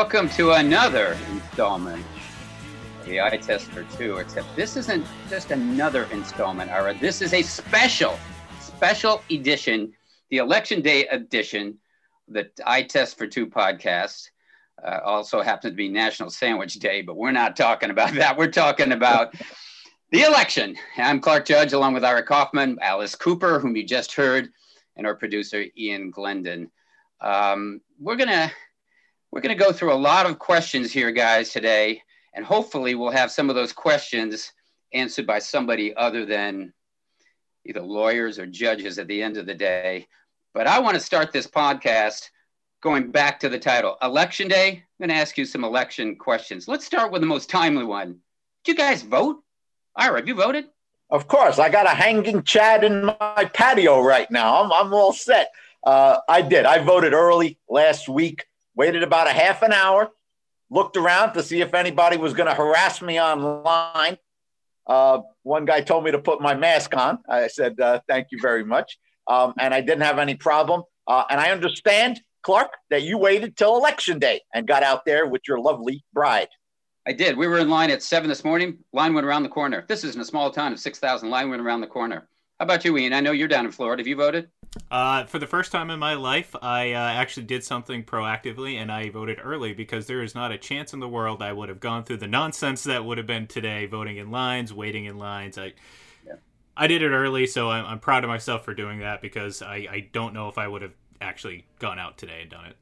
welcome to another installment of the Eye for Two. Except this isn't just another installment, Ira. This is a special, special edition, the Election Day edition, the Eye Test for Two podcast. Uh, also happens to be National Sandwich Day, but we're not talking about that. We're talking about the election. I'm Clark Judge, along with Ira Kaufman, Alice Cooper, whom you just heard, and our producer Ian Glendon. Um, we're gonna we're gonna go through a lot of questions here, guys, today, and hopefully we'll have some of those questions answered by somebody other than either lawyers or judges at the end of the day. But I want to start this podcast going back to the title, Election Day. I'm going to ask you some election questions. Let's start with the most timely one. Did you guys vote? Ira, have you voted? Of course. I got a hanging Chad in my patio right now. I'm, I'm all set. Uh, I did. I voted early last week, waited about a half an hour, looked around to see if anybody was going to harass me online. Uh, one guy told me to put my mask on. I said, uh, thank you very much. Um, and I didn't have any problem. Uh, and I understand, Clark, that you waited till election day and got out there with your lovely bride. I did. We were in line at seven this morning. Line went around the corner. This isn't a small town of 6,000. Line went around the corner. How about you, Ian? I know you're down in Florida. Have you voted? Uh, for the first time in my life, I uh, actually did something proactively and I voted early because there is not a chance in the world I would have gone through the nonsense that would have been today, voting in lines, waiting in lines. I, yeah. I did it early, so I'm, I'm, proud of myself for doing that because I, I don't know if I would have actually gone out today and done it.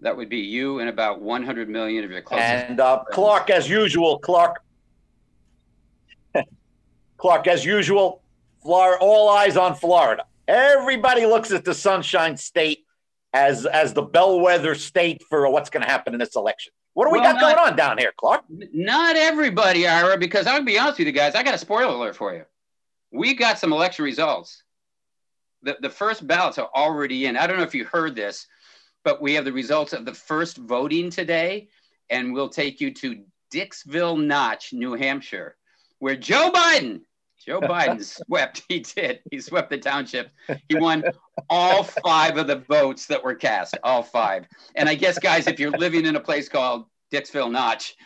That would be you and about 100 million of your closest. And uh, Clark, as usual, Clark. Clark, as usual, Florida, all eyes on Florida. Everybody looks at the Sunshine State as as the bellwether state for what's going to happen in this election. What do we well, got not, going on down here, Clark? Not everybody, Ira, because I'll be honest with you guys. I got a spoiler alert for you. We got some election results. The, the first ballots are already in. I don't know if you heard this, but we have the results of the first voting today, and we'll take you to Dixville Notch, New Hampshire, where Joe Biden Joe Biden swept. He did. He swept the township. He won all five of the votes that were cast. All five. And I guess, guys, if you're living in a place called Dixville Notch,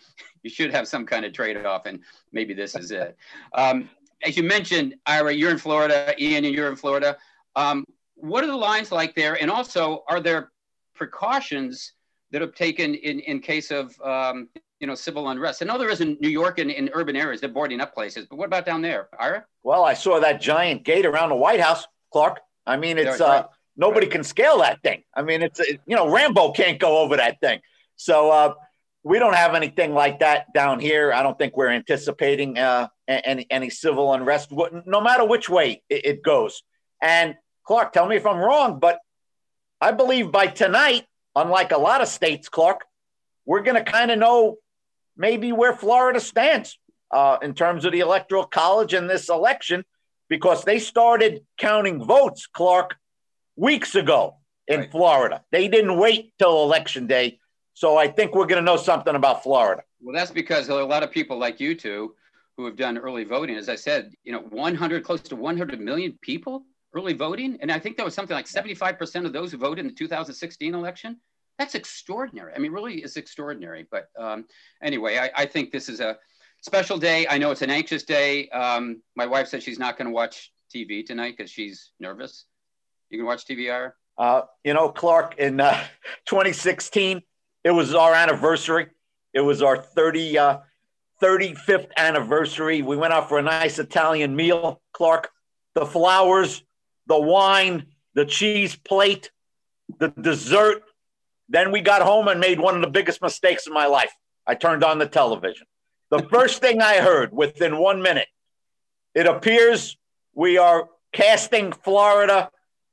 you should have some kind of trade-off, and maybe this is it. Um, as you mentioned, Ira, you're in Florida. Ian, and you're in Florida. Um, what are the lines like there? And also, are there precautions that are taken in, in case of um, you know, civil unrest. I know there is in New York and in urban areas, they're boarding up places, but what about down there, Ira? Well, I saw that giant gate around the White House, Clark. I mean, it's uh, nobody can scale that thing. I mean, it's it, you know, Rambo can't go over that thing. So uh, we don't have anything like that down here. I don't think we're anticipating uh, any any civil unrest, no matter which way it, it goes. And Clark, tell me if I'm wrong, but I believe by tonight, unlike a lot of states, Clark, we're going to kind of know maybe where Florida stands uh, in terms of the electoral college in this election because they started counting votes, Clark, weeks ago in right. Florida. They didn't wait till election day. So I think we're going to know something about Florida. Well, that's because a lot of people like you two who have done early voting, as I said, you know, 100, close to 100 million people early voting. And I think there was something like 75% of those who voted in the 2016 election that's extraordinary. I mean, really is extraordinary. But um, anyway, I, I, think this is a special day. I know it's an anxious day. Um, my wife said she's not going to watch TV tonight because she's nervous. You can watch TVR. Uh, you know, Clark, in uh, 2016, it was our anniversary. It was our 30, uh, 35th anniversary. We went out for a nice Italian meal, Clark. The flowers, the wine, the cheese plate, the dessert, then we got home and made one of the biggest mistakes in my life. I turned on the television. The first thing I heard within one minute, it appears we are casting Florida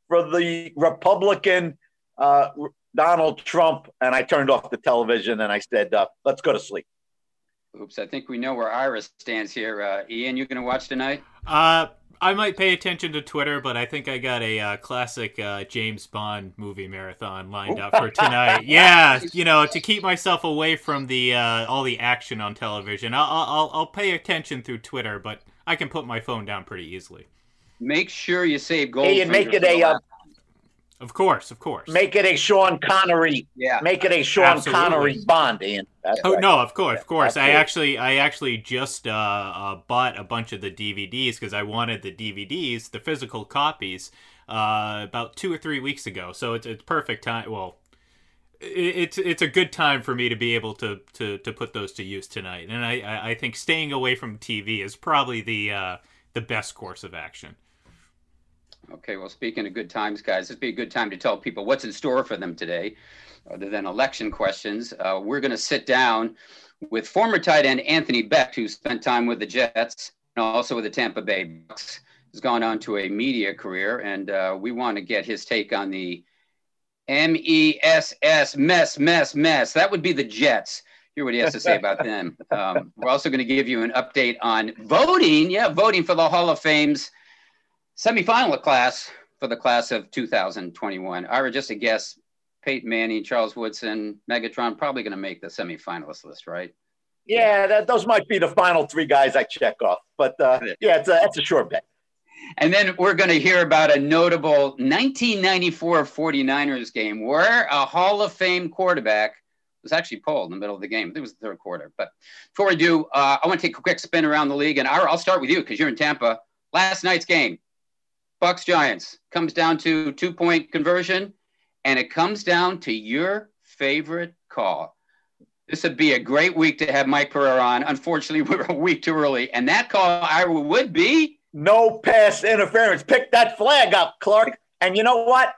for the Republican uh, Donald Trump. And I turned off the television and I said, uh, let's go to sleep. Oops, I think we know where Iris stands here. Uh, Ian, you going to watch tonight? Uh, I might pay attention to Twitter, but I think I got a uh, classic uh, James Bond movie marathon lined up for tonight. yeah, you know, to keep myself away from the uh, all the action on television, I'll, I'll I'll pay attention through Twitter, but I can put my phone down pretty easily. Make sure you save gold. Hey, and make it a. Of course, of course. Make it a Sean Connery. Yeah. Make it a Sean Absolutely. Connery Bond, Ian. That's oh right. no, of course, of course. I actually, I actually just uh, uh, bought a bunch of the DVDs because I wanted the DVDs, the physical copies, uh, about two or three weeks ago. So it's it's perfect time. Well, it's it's a good time for me to be able to to to put those to use tonight. And I I think staying away from TV is probably the uh, the best course of action. Okay, well, speaking of good times, guys, this would be a good time to tell people what's in store for them today, other than election questions. Uh, we're going to sit down with former tight end Anthony Becht, who spent time with the Jets and also with the Tampa Bay Bucs. Has gone on to a media career, and uh, we want to get his take on the M E S S mess mess mess. That would be the Jets. Hear what he has to say about them. Um, we're also going to give you an update on voting. Yeah, voting for the Hall of Fame's semifinal class for the class of 2021. Ira, just a guess. Peyton Manning, Charles Woodson, Megatron probably going to make the semifinalist list, right? Yeah, that, those might be the final three guys I check off. But uh, yeah, it's a, it's a sure bet. And then we're going to hear about a notable 1994 49ers game where a Hall of Fame quarterback was actually pulled in the middle of the game. It was the third quarter. But before we do, uh, I want to take a quick spin around the league. And Ira, I'll start with you because you're in Tampa. Last night's game, Bucs Giants comes down to two point conversion, and it comes down to your favorite call. This would be a great week to have Mike Pereira on. Unfortunately, we're a week too early, and that call I would be no pass interference. Pick that flag up, Clark. And you know what?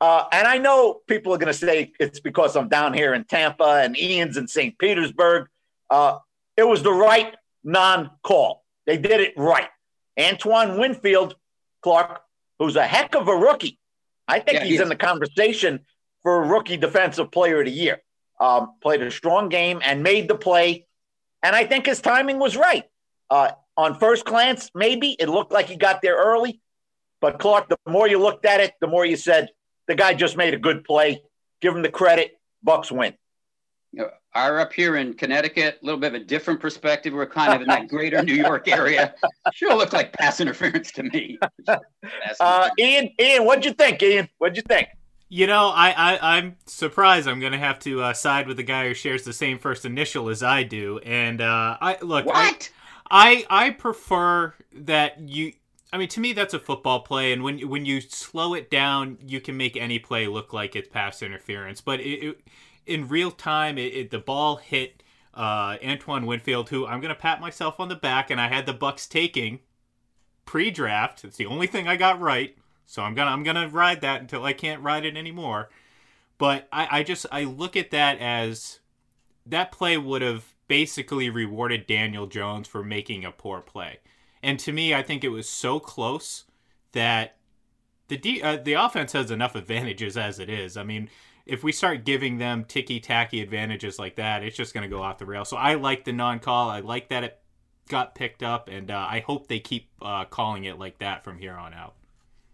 Uh, and I know people are going to say it's because I'm down here in Tampa and Ian's in St. Petersburg. Uh, it was the right non call. They did it right. Antoine Winfield, Clark, who's a heck of a rookie. I think yeah, he's in the conversation for rookie defensive player of the year. Um, played a strong game and made the play. And I think his timing was right. Uh, on first glance, maybe it looked like he got there early. But Clark, the more you looked at it, the more you said the guy just made a good play. Give him the credit. Bucs win. You know, are up here in Connecticut, a little bit of a different perspective. We're kind of in that greater New York area. Sure looked like pass interference to me. Uh, Ian, Ian, what'd you think, Ian? What'd you think? You know, I, I I'm surprised. I'm gonna have to uh, side with the guy who shares the same first initial as I do. And uh, I look, what I, I I prefer that you. I mean, to me, that's a football play, and when when you slow it down, you can make any play look like it's pass interference. But it, it in real time, it, it, the ball hit uh, Antoine Winfield, who I'm gonna pat myself on the back, and I had the Bucs taking pre-draft. It's the only thing I got right, so I'm gonna I'm gonna ride that until I can't ride it anymore. But I, I just I look at that as that play would have basically rewarded Daniel Jones for making a poor play. And to me, I think it was so close that the de- uh, the offense has enough advantages as it is. I mean, if we start giving them ticky tacky advantages like that, it's just going to go off the rail. So I like the non call. I like that it got picked up, and uh, I hope they keep uh, calling it like that from here on out.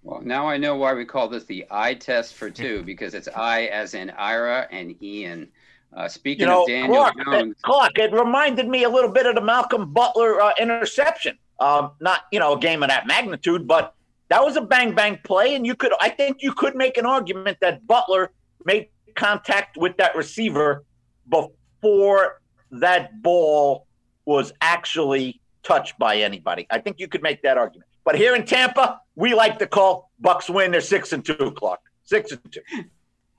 Well, now I know why we call this the eye test for two because it's I as in Ira and Ian. Uh, speaking you know, of Daniel Clark, Jones, it, Clark, it reminded me a little bit of the Malcolm Butler uh, interception. Um, not you know a game of that magnitude, but that was a bang bang play, and you could I think you could make an argument that Butler made contact with that receiver before that ball was actually touched by anybody. I think you could make that argument. But here in Tampa, we like to call Bucs win. They're six and two, Clark. Six and two.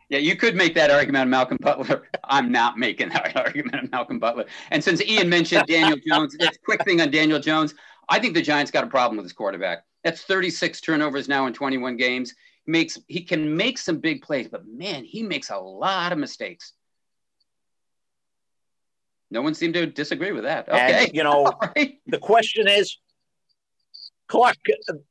Yeah, you could make that argument on Malcolm Butler. I'm not making that argument on Malcolm Butler. And since Ian mentioned Daniel Jones, quick thing on Daniel Jones, I think the Giants got a problem with his quarterback. That's 36 turnovers now in 21 games makes he can make some big plays, but man, he makes a lot of mistakes. No one seemed to disagree with that. Okay, and, you know, right. the question is, Clark,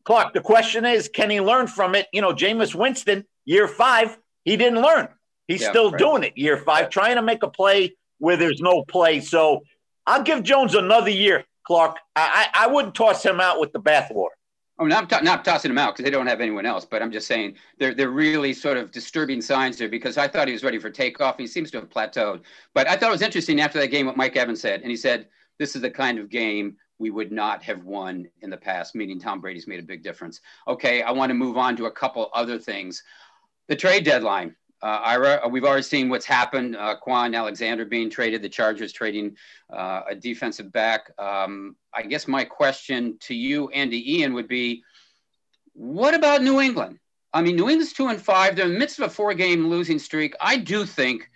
Clark. The question is, can he learn from it? You know, Jameis Winston, year five, he didn't learn. He's yeah, still right. doing it. Year five, yeah. trying to make a play where there's no play. So I'll give Jones another year, Clark. I, I, I wouldn't toss him out with the bathwater. Oh, not, not tossing him out because they don't have anyone else, but I'm just saying they're, they're really sort of disturbing signs there because I thought he was ready for takeoff. He seems to have plateaued. But I thought it was interesting after that game what Mike Evans said. And he said, This is the kind of game we would not have won in the past, meaning Tom Brady's made a big difference. Okay, I want to move on to a couple other things. The trade deadline. Uh, Ira, uh, we've already seen what's happened. Uh, Kwon Alexander being traded, the Chargers trading uh, a defensive back. Um, I guess my question to you, Andy Ian, would be what about New England? I mean, New England's two and five. They're in the midst of a four game losing streak. I do think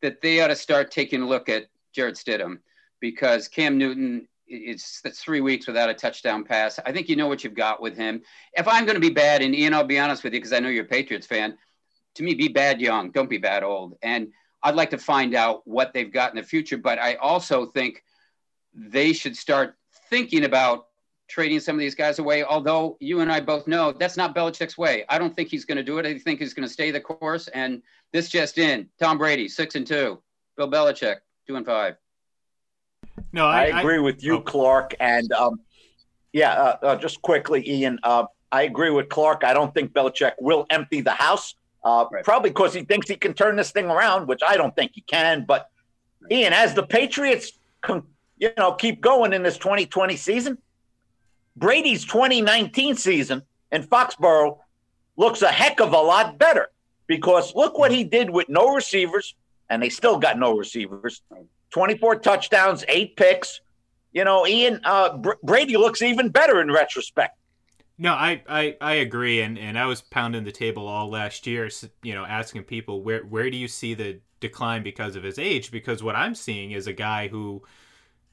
that they ought to start taking a look at Jarrett Stidham because Cam Newton it's, it's three weeks without a touchdown pass. I think you know what you've got with him. If I'm going to be bad, and Ian, I'll be honest with you because I know you're a Patriots fan to me, be bad young, don't be bad old. And I'd like to find out what they've got in the future. But I also think they should start thinking about trading some of these guys away. Although you and I both know that's not Belichick's way. I don't think he's going to do it. I think he's going to stay the course. And this just in: Tom Brady, six and two; Bill Belichick, two and five. No, I, I agree I, with you, oh. Clark. And um, yeah, uh, uh, just quickly, Ian. Uh, I agree with Clark. I don't think Belichick will empty the house. Uh, right. Probably because he thinks he can turn this thing around, which I don't think he can. But Ian, as the Patriots, you know, keep going in this 2020 season, Brady's 2019 season in Foxborough looks a heck of a lot better because look what he did with no receivers, and they still got no receivers. 24 touchdowns, eight picks. You know, Ian uh, Br- Brady looks even better in retrospect. No, I, I, I agree, and, and I was pounding the table all last year, you know, asking people where where do you see the decline because of his age? Because what I'm seeing is a guy who,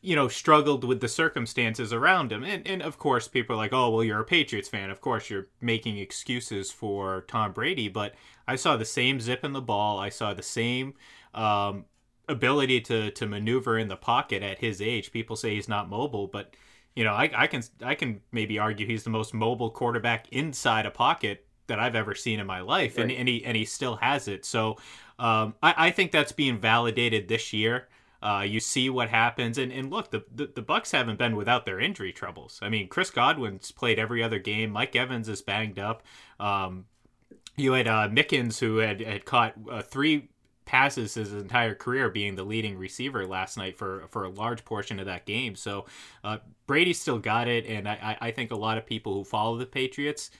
you know, struggled with the circumstances around him, and and of course people are like, oh well, you're a Patriots fan, of course you're making excuses for Tom Brady, but I saw the same zip in the ball, I saw the same um, ability to to maneuver in the pocket at his age. People say he's not mobile, but you know, I, I can I can maybe argue he's the most mobile quarterback inside a pocket that I've ever seen in my life, right. and, and he and he still has it. So um, I, I think that's being validated this year. Uh, you see what happens, and, and look, the, the, the Bucs haven't been without their injury troubles. I mean, Chris Godwin's played every other game. Mike Evans is banged up. Um, you had uh, Mickens who had had caught uh, three passes his entire career being the leading receiver last night for for a large portion of that game. So uh, Brady still got it, and I, I think a lot of people who follow the Patriots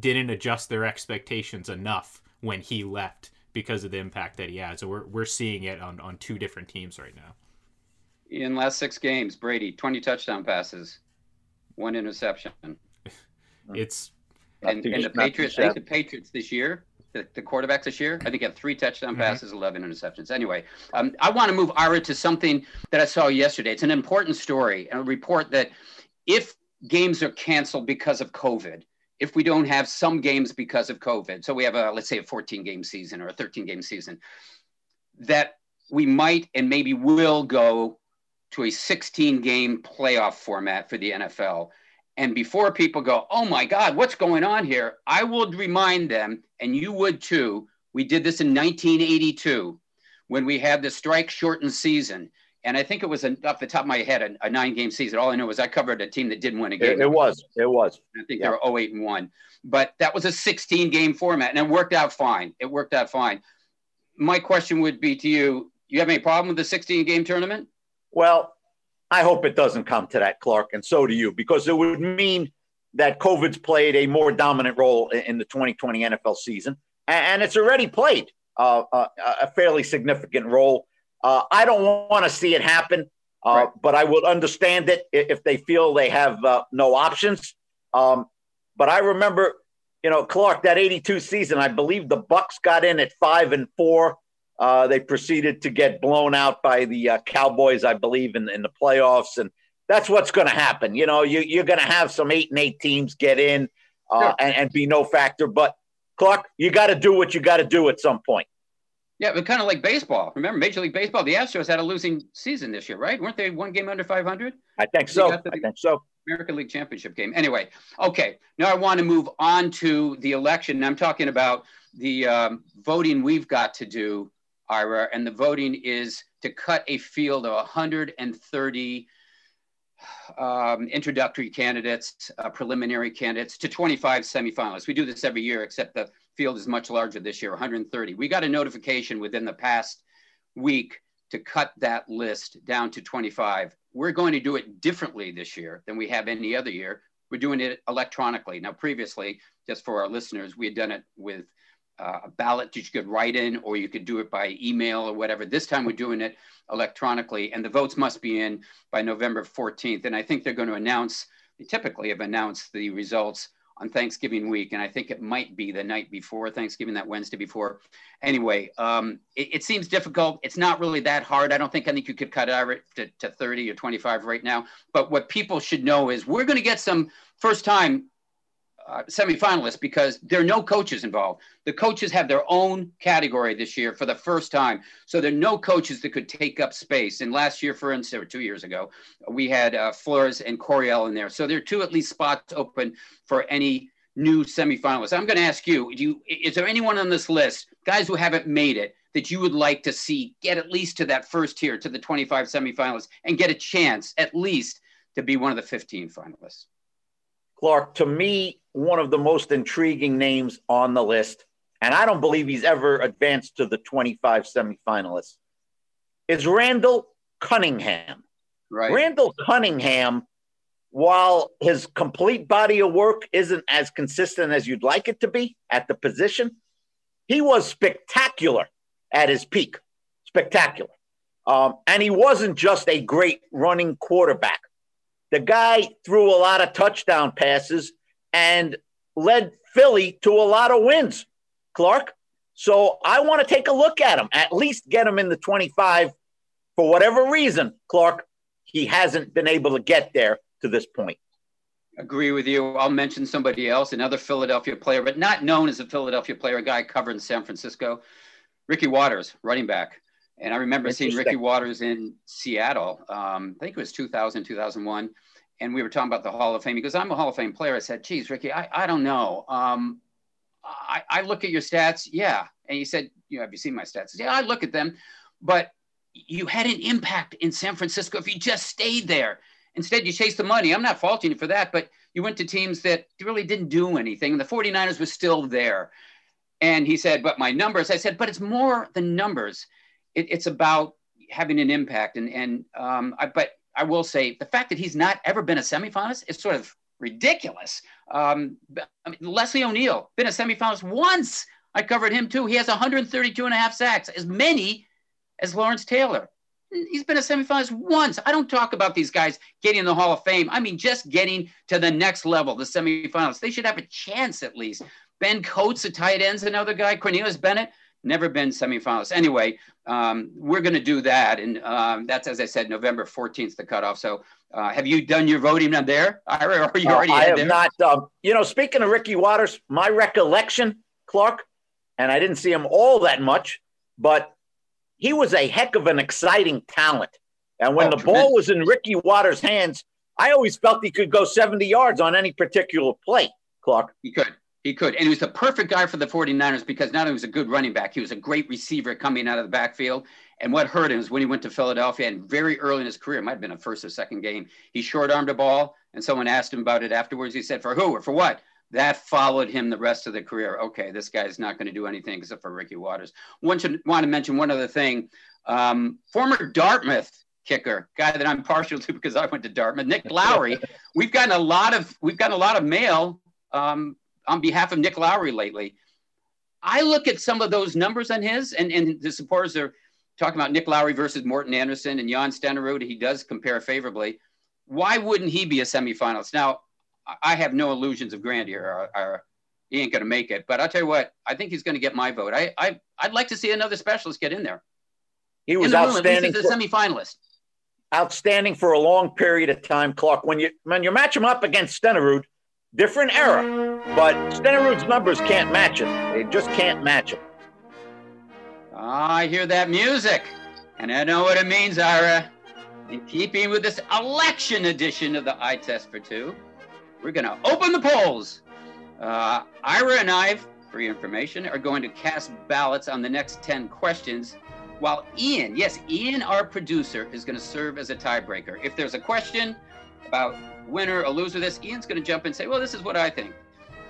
didn't adjust their expectations enough when he left because of the impact that he had. So we're we're seeing it on on two different teams right now. In last six games, Brady twenty touchdown passes, one interception. it's and, and the Patriots. I think the Patriots this year the, the quarterbacks this year. I think he had three touchdown mm-hmm. passes, 11 interceptions. Anyway, um, I want to move Ira to something that I saw yesterday. It's an important story, a report that if games are canceled because of COVID, if we don't have some games because of COVID, so we have a, let's say a 14 game season or a 13 game season, that we might and maybe will go to a 16 game playoff format for the NFL. And before people go, oh my God, what's going on here? I would remind them, and you would too. We did this in 1982 when we had the strike shortened season. And I think it was a, off the top of my head a, a, nine game season. All I know was I covered a team that didn't win a game. It, it was. It was. I think yeah. they were 08 and 1. But that was a 16 game format and it worked out fine. It worked out fine. My question would be to you you have any problem with the 16 game tournament? Well, I hope it doesn't come to that, Clark, and so do you, because it would mean that COVID's played a more dominant role in the 2020 NFL season, and it's already played uh, uh, a fairly significant role. Uh, I don't want to see it happen, uh, right. but I will understand it if they feel they have uh, no options. Um, but I remember, you know, Clark, that 82 season, I believe the Bucs got in at five and four. Uh, they proceeded to get blown out by the uh, Cowboys, I believe, in, in the playoffs, and that's what's going to happen. You know, you, you're going to have some eight and eight teams get in uh, sure. and, and be no factor. But Clark, you got to do what you got to do at some point. Yeah, but kind of like baseball. Remember, Major League Baseball, the Astros had a losing season this year, right? Weren't they one game under 500? I think so. I think so. American League Championship game. Anyway, okay. Now I want to move on to the election. I'm talking about the um, voting we've got to do Ira, and the voting is to cut a field of 130 um, introductory candidates, uh, preliminary candidates, to 25 semifinalists. We do this every year, except the field is much larger this year, 130. We got a notification within the past week to cut that list down to 25. We're going to do it differently this year than we have any other year. We're doing it electronically. Now, previously, just for our listeners, we had done it with uh, a ballot that you could write in, or you could do it by email or whatever. This time we're doing it electronically, and the votes must be in by November 14th. And I think they're going to announce, they typically have announced the results on Thanksgiving week, and I think it might be the night before Thanksgiving, that Wednesday before. Anyway, um, it, it, seems difficult. It's not really that hard. I don't think I think you could cut it to, to 30 or 25 right now. But what people should know is we're going to get some first time uh, semifinalists because there are no coaches involved. The coaches have their own category this year for the first time. So there are no coaches that could take up space. And last year, for instance, or two years ago, we had uh, Flores and Coryell in there. So there are two at least spots open for any new semifinalists. I'm going to ask you, you, is there anyone on this list, guys who haven't made it, that you would like to see get at least to that first tier, to the 25 semifinalists, and get a chance at least to be one of the 15 finalists? Clark, to me, one of the most intriguing names on the list, and I don't believe he's ever advanced to the 25 semifinalists, is Randall Cunningham. Right. Randall Cunningham, while his complete body of work isn't as consistent as you'd like it to be at the position, he was spectacular at his peak. Spectacular. Um, and he wasn't just a great running quarterback. The guy threw a lot of touchdown passes and led Philly to a lot of wins, Clark. So I want to take a look at him, at least get him in the 25. For whatever reason, Clark, he hasn't been able to get there to this point. Agree with you. I'll mention somebody else, another Philadelphia player, but not known as a Philadelphia player, a guy covered in San Francisco, Ricky Watters, running back. And I remember seeing Ricky Watters in Seattle. Um, I think it was 2000, 2001 and we were talking about the Hall of Fame. Because I'm a Hall of Fame player. I said, geez, Ricky, I, I don't know. Um, I, I look at your stats. Yeah. And he said, you know, have you seen my stats? Said, yeah, I look at them. But you had an impact in San Francisco if you just stayed there. Instead, you chased the money. I'm not faulting you for that, but you went to teams that really didn't do anything. And the 49ers were still there. And he said, but my numbers, I said, but it's more than numbers. It, it's about having an impact. And, and um, I, but I will say the fact that he's not ever been a semifinalist is sort of ridiculous. Um, I mean, Leslie O'Neal been a semifinalist once. I covered him too. He has 132 and a half sacks, as many as Lawrence Taylor. He's been a semifinalist once. I don't talk about these guys getting in the Hall of Fame. I mean, just getting to the next level, the semifinalists. They should have a chance at least. Ben Coates, a tight end's another guy. Cornelius Bennett, never been semifinalist. Anyway, um, we're going to do that. And um, that's, as I said, November 14th, the cutoff. So uh, have you done your voting on there? Or are you already uh, I have there? not. Um, you know, speaking of Ricky Watters, my recollection, Clark, and I didn't see him all that much, but he was a heck of an exciting talent. And when oh, the tremendous. ball was in Ricky Watters' hands, I always felt he could go 70 yards on any particular play, Clark. He could. He could. And he was the perfect guy for the 49ers because not only was a good running back, he was a great receiver coming out of the backfield. And what hurt him was when he went to Philadelphia and very early in his career, might have been a first or second game, he short armed a ball. And someone asked him about it afterwards. He said, For who or for what? That followed him the rest of the career. Okay, this guy's not going to do anything except for Ricky Watters. One should want to mention one other thing. Um, former Dartmouth kicker, guy that I'm partial to because I went to Dartmouth, Nick Lowery. we've gotten a lot of we've gotten a lot of mail um, on behalf of Nick Lowery lately. I look at some of those numbers on his, and, and the supporters are talking about Nick Lowery versus Morten Andersen and Jan Stenerud. He does compare favorably. Why wouldn't he be a semifinalist? Now, I have no illusions of grandeur. Or, or he ain't going to make it. But I'll tell you what, I think he's going to get my vote. I, I, I'd like to see another specialist get in there. He was outstanding. Room, as a semifinalist. Outstanding for a long period of time, Clark. When you when you match him up against Stenerud, different era. But Stenerud's numbers can't match it. They just can't match it. I hear that music, and I know what it means, Ira. In keeping with this election edition of the Eye Test for Two, we're going to open the polls. Uh, Ira and I, for your information, are going to cast ballots on the next 10 questions, while Ian, yes, Ian, our producer, is going to serve as a tiebreaker. If there's a question about winner or loser this, Ian's going to jump in and say, well, this is what I think.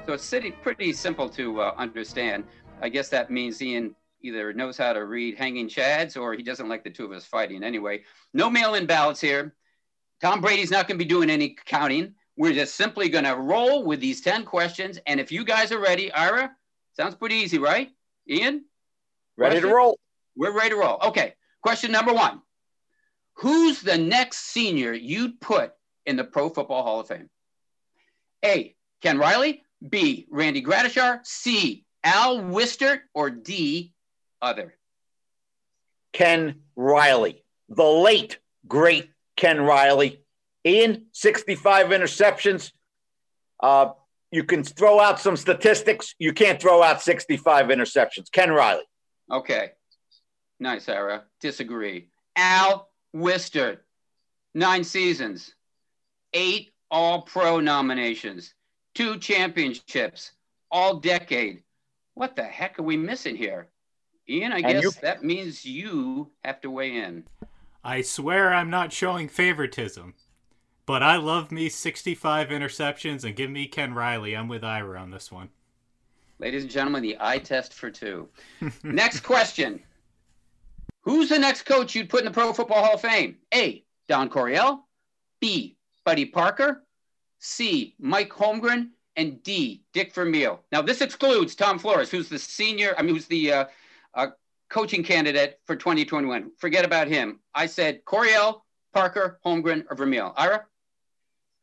So it's pretty simple to uh, understand. I guess that means Ian either knows how to read hanging chads or he doesn't like the two of us fighting. Anyway, no mail-in ballots here. Tom Brady's not going to be doing any counting. We're just simply going to roll with these 10 questions. And if you guys are ready, Ira, Sounds pretty easy, right? Ian? Ready question? to roll. We're ready to roll. Okay. Question number one Who's the next senior you'd put in the Pro Football Hall of Fame? A. Ken Riley. B. Randy Gradishar. C. Al Wistert. Or D. Other. Ken Riley. The late, great Ken Riley. Ian, 65 interceptions. Uh, you can throw out some statistics. You can't throw out 65 interceptions. Ken Riley. Okay. Nice, Sarah. Disagree. Al Wistert, nine seasons, eight All Pro nominations, two championships, all decade. What the heck are we missing here? Ian, I and guess you... that means you have to weigh in. I swear I'm not showing favoritism, but I love me 65 interceptions and give me Ken Riley. I'm with Ira on this one. Ladies and gentlemen, the eye test for two. Next question. Who's the next coach you'd put in the Pro Football Hall of Fame? A. Don Coryell. B. Buddy Parker. C. Mike Holmgren. And D. Dick Vermeil. Now, this excludes Tom Flores, who's the senior, I mean, who's the uh, uh, coaching candidate for 2021. Forget about him. I said Coryell, Parker, Holmgren, or Vermeil. Ira?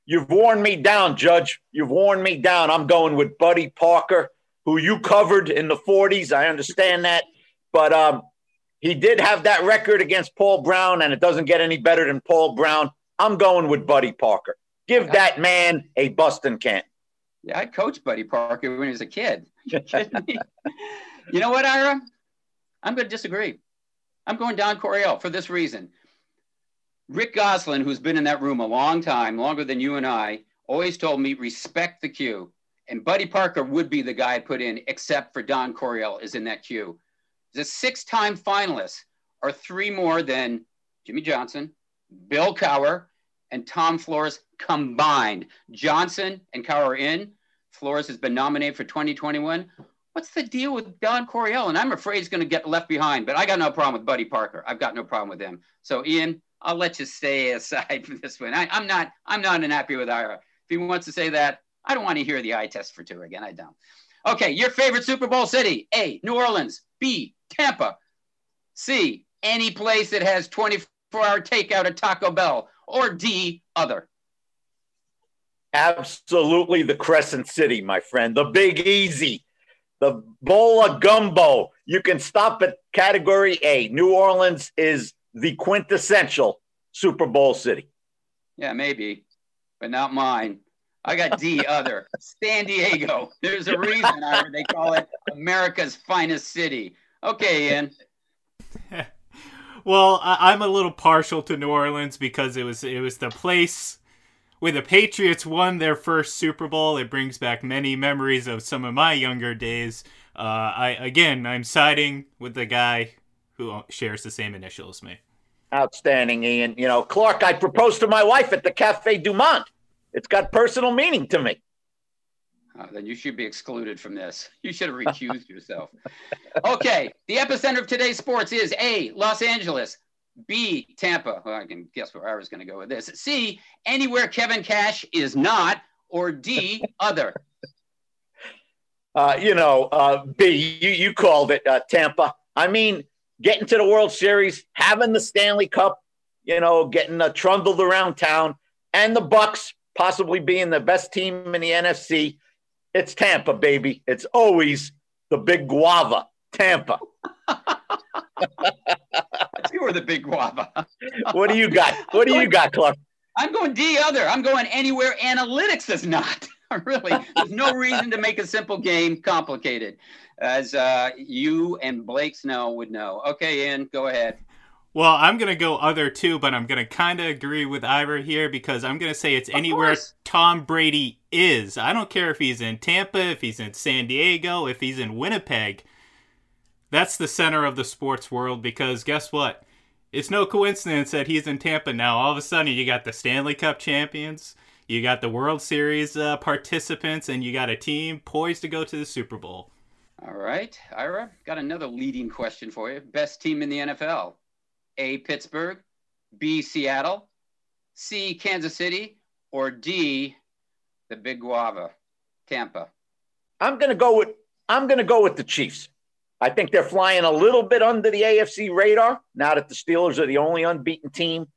You've worn me down, Judge. You've worn me down. I'm going with Buddy Parker, who you covered in the 40s. I understand that. But um, he did have that record against Paul Brown, and it doesn't get any better than Paul Brown. I'm going with Buddy Parker. Give that man a Boston can. Yeah, I coached Buddy Parker when he was a kid. you know what, Ira? I'm going to disagree. I'm going Don Coryell for this reason. Rick Gosselin, who's been in that room a long time, longer than you and I, always told me respect the queue. And Buddy Parker would be the guy I put in, except for Don Coryell is in that queue. The six-time finalists are three more than Jimmy Johnson, Bill Cowher, and Tom Flores combined. Johnson and Cowher are in. Flores has been nominated for 2021. What's the deal with Don Coryell? And I'm afraid he's going to get left behind, but I got no problem with Buddy Parker. I've got no problem with him. So Ian, I'll let you stay aside for this one. I, am not I'm not unhappy with Ira. If he wants to say that, I don't want to hear the eye test for two again. I don't. Okay, your favorite Super Bowl city? A. New Orleans. B. Tampa. C, any place that has 24 hour takeout at Taco Bell. Or D, other. Absolutely the Crescent City, my friend. The Big Easy. The bowl of gumbo. You can stop at category A. New Orleans is the quintessential Super Bowl city. Yeah, maybe, but not mine. I got D other. San Diego. There's a reason they call it America's finest city. Okay, Ian. well, I- am a little partial to New Orleans because it was it was the place where the Patriots won their first Super Bowl. It brings back many memories of some of my younger days. Uh, I again, I'm siding with the guy who shares the same initial as me. Outstanding, Ian. You know, Clark, I proposed to my wife at the Cafe Du Monde. It's got personal meaning to me. Uh, then you should be excluded from this. You should have recused yourself. Okay, the epicenter of today's sports is A, Los Angeles, B, Tampa. Well, I can guess where I was going to go with this. C, anywhere Kevin Cash is not, or D, other. Uh, you know, uh, B, you, you called it uh, Tampa. I mean, getting to the World Series, having the Stanley Cup, you know, getting uh, trundled around town, and the Bucs possibly being the best team in the NFC it's Tampa, baby. It's always the big guava, Tampa. you were the big guava. what do you got? What do you got, Clark? I'm going D other. I'm going anywhere analytics is not. really, there's no reason to make a simple game complicated, as uh, you and Blake Snell would know. Okay, Ian, go ahead. Well, I'm gonna go other too, but I'm gonna kind of agree with Ivor here because I'm gonna say it's of anywhere course. Tom Brady is. I don't care if he's in Tampa, if he's in San Diego, if he's in Winnipeg. That's the center of the sports world because guess what? It's no coincidence that he's in Tampa now. All of a sudden, you got the Stanley Cup champions, you got the World Series uh, participants, and you got a team poised to go to the Super Bowl. All right, Ira, got another leading question for you. Best team in the NFL? A, Pittsburgh, B, Seattle, C, Kansas City, or D, the Big Guava, Tampa? I'm going to go with I'm going to go with the Chiefs. I think they're flying a little bit under the AFC radar now that the Steelers are the only unbeaten team.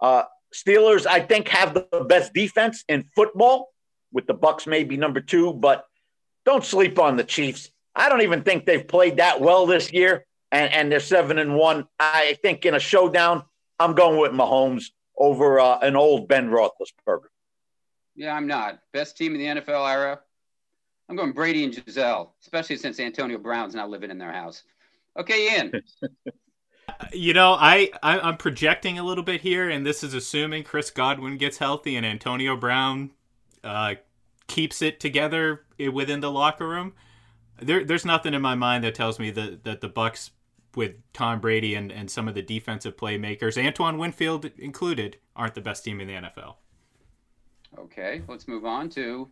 Uh, Steelers, I think, have the best defense in football, with the Bucs maybe number two, but don't sleep on the Chiefs. I don't even think they've played that well this year, and, and they're seven and one. I think in a showdown, I'm going with Mahomes over uh, an old Ben Roethlisberger. Yeah, I'm not. Best team in the NFL era. I'm going Brady and Gisele, especially since Antonio Brown's now living in their house. Okay, Ian. you know, I, I am projecting a little bit here, and this is assuming Chris Godwin gets healthy and Antonio Brown uh, keeps it together within the locker room. There, there's nothing in my mind that tells me that that the Bucs with Tom Brady and, and some of the defensive playmakers, Antoine Winfield included, aren't the best team in the NFL. Okay, let's move on to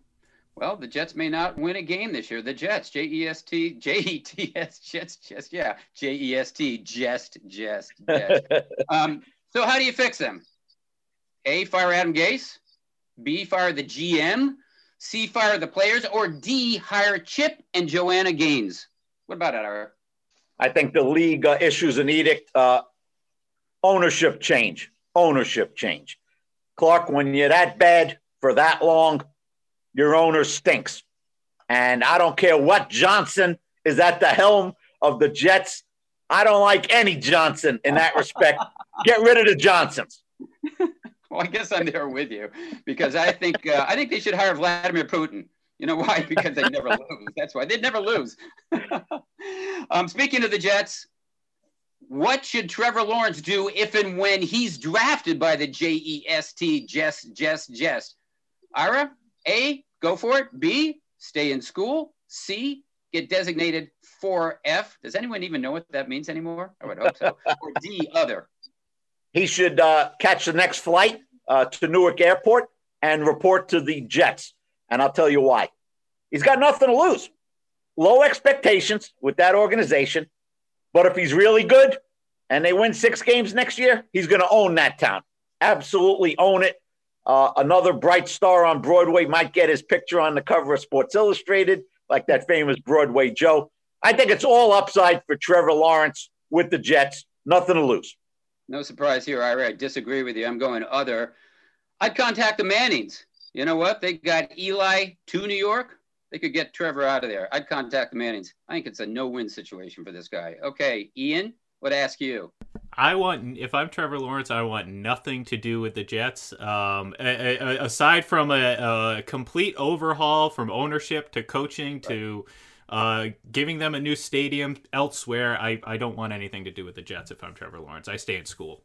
well, the Jets may not win a game this year. The Jets, J E S T, J E T S, Jets, just yeah, J E S T, just, just, just. um, so how do you fix them? A, fire Adam Gase. B, fire the GM. C, fire the players. Or D, hire Chip and Joanna Gaines. What about that, Ira? I think the league uh, issues an edict. Uh, ownership change. Ownership change. Clark, when you're that bad for that long, your owner stinks. And I don't care what Johnson is at the helm of the Jets. I don't like any Johnson in that respect. Get rid of the Johnsons. well, I guess I'm there with you because I think uh, I think they should hire Vladimir Putin. You know why? Because they never lose. That's why they'd never lose. um, speaking of the Jets, what should Trevor Lawrence do if and when he's drafted by the J E S T? Just, just, just. Ira, A, go for it. B, stay in school. C, get designated for F. Does anyone even know what that means anymore? I would hope so. or D, other. He should uh, catch the next flight uh, to Newark Airport and report to the Jets. And I'll tell you why. He's got nothing to lose. Low expectations with that organization. But if he's really good and they win six games next year, he's going to own that town. Absolutely own it. Uh, another bright star on Broadway might get his picture on the cover of Sports Illustrated, like that famous Broadway Joe. I think it's all upside for Trevor Lawrence with the Jets. Nothing to lose. No surprise here, Ira. I disagree with you. I'm going other. I'd contact the Mannings. You know what? They got Eli to New York. They could get Trevor out of there. I'd contact the Mannings. I think it's a no-win situation for this guy. Okay, Ian, what ask you? I want if I'm Trevor Lawrence, I want nothing to do with the Jets. Um, a, a, aside from a, a, complete overhaul from ownership to coaching to uh, giving them a new stadium elsewhere, I, I don't want anything to do with the Jets. If I'm Trevor Lawrence, I stay in school,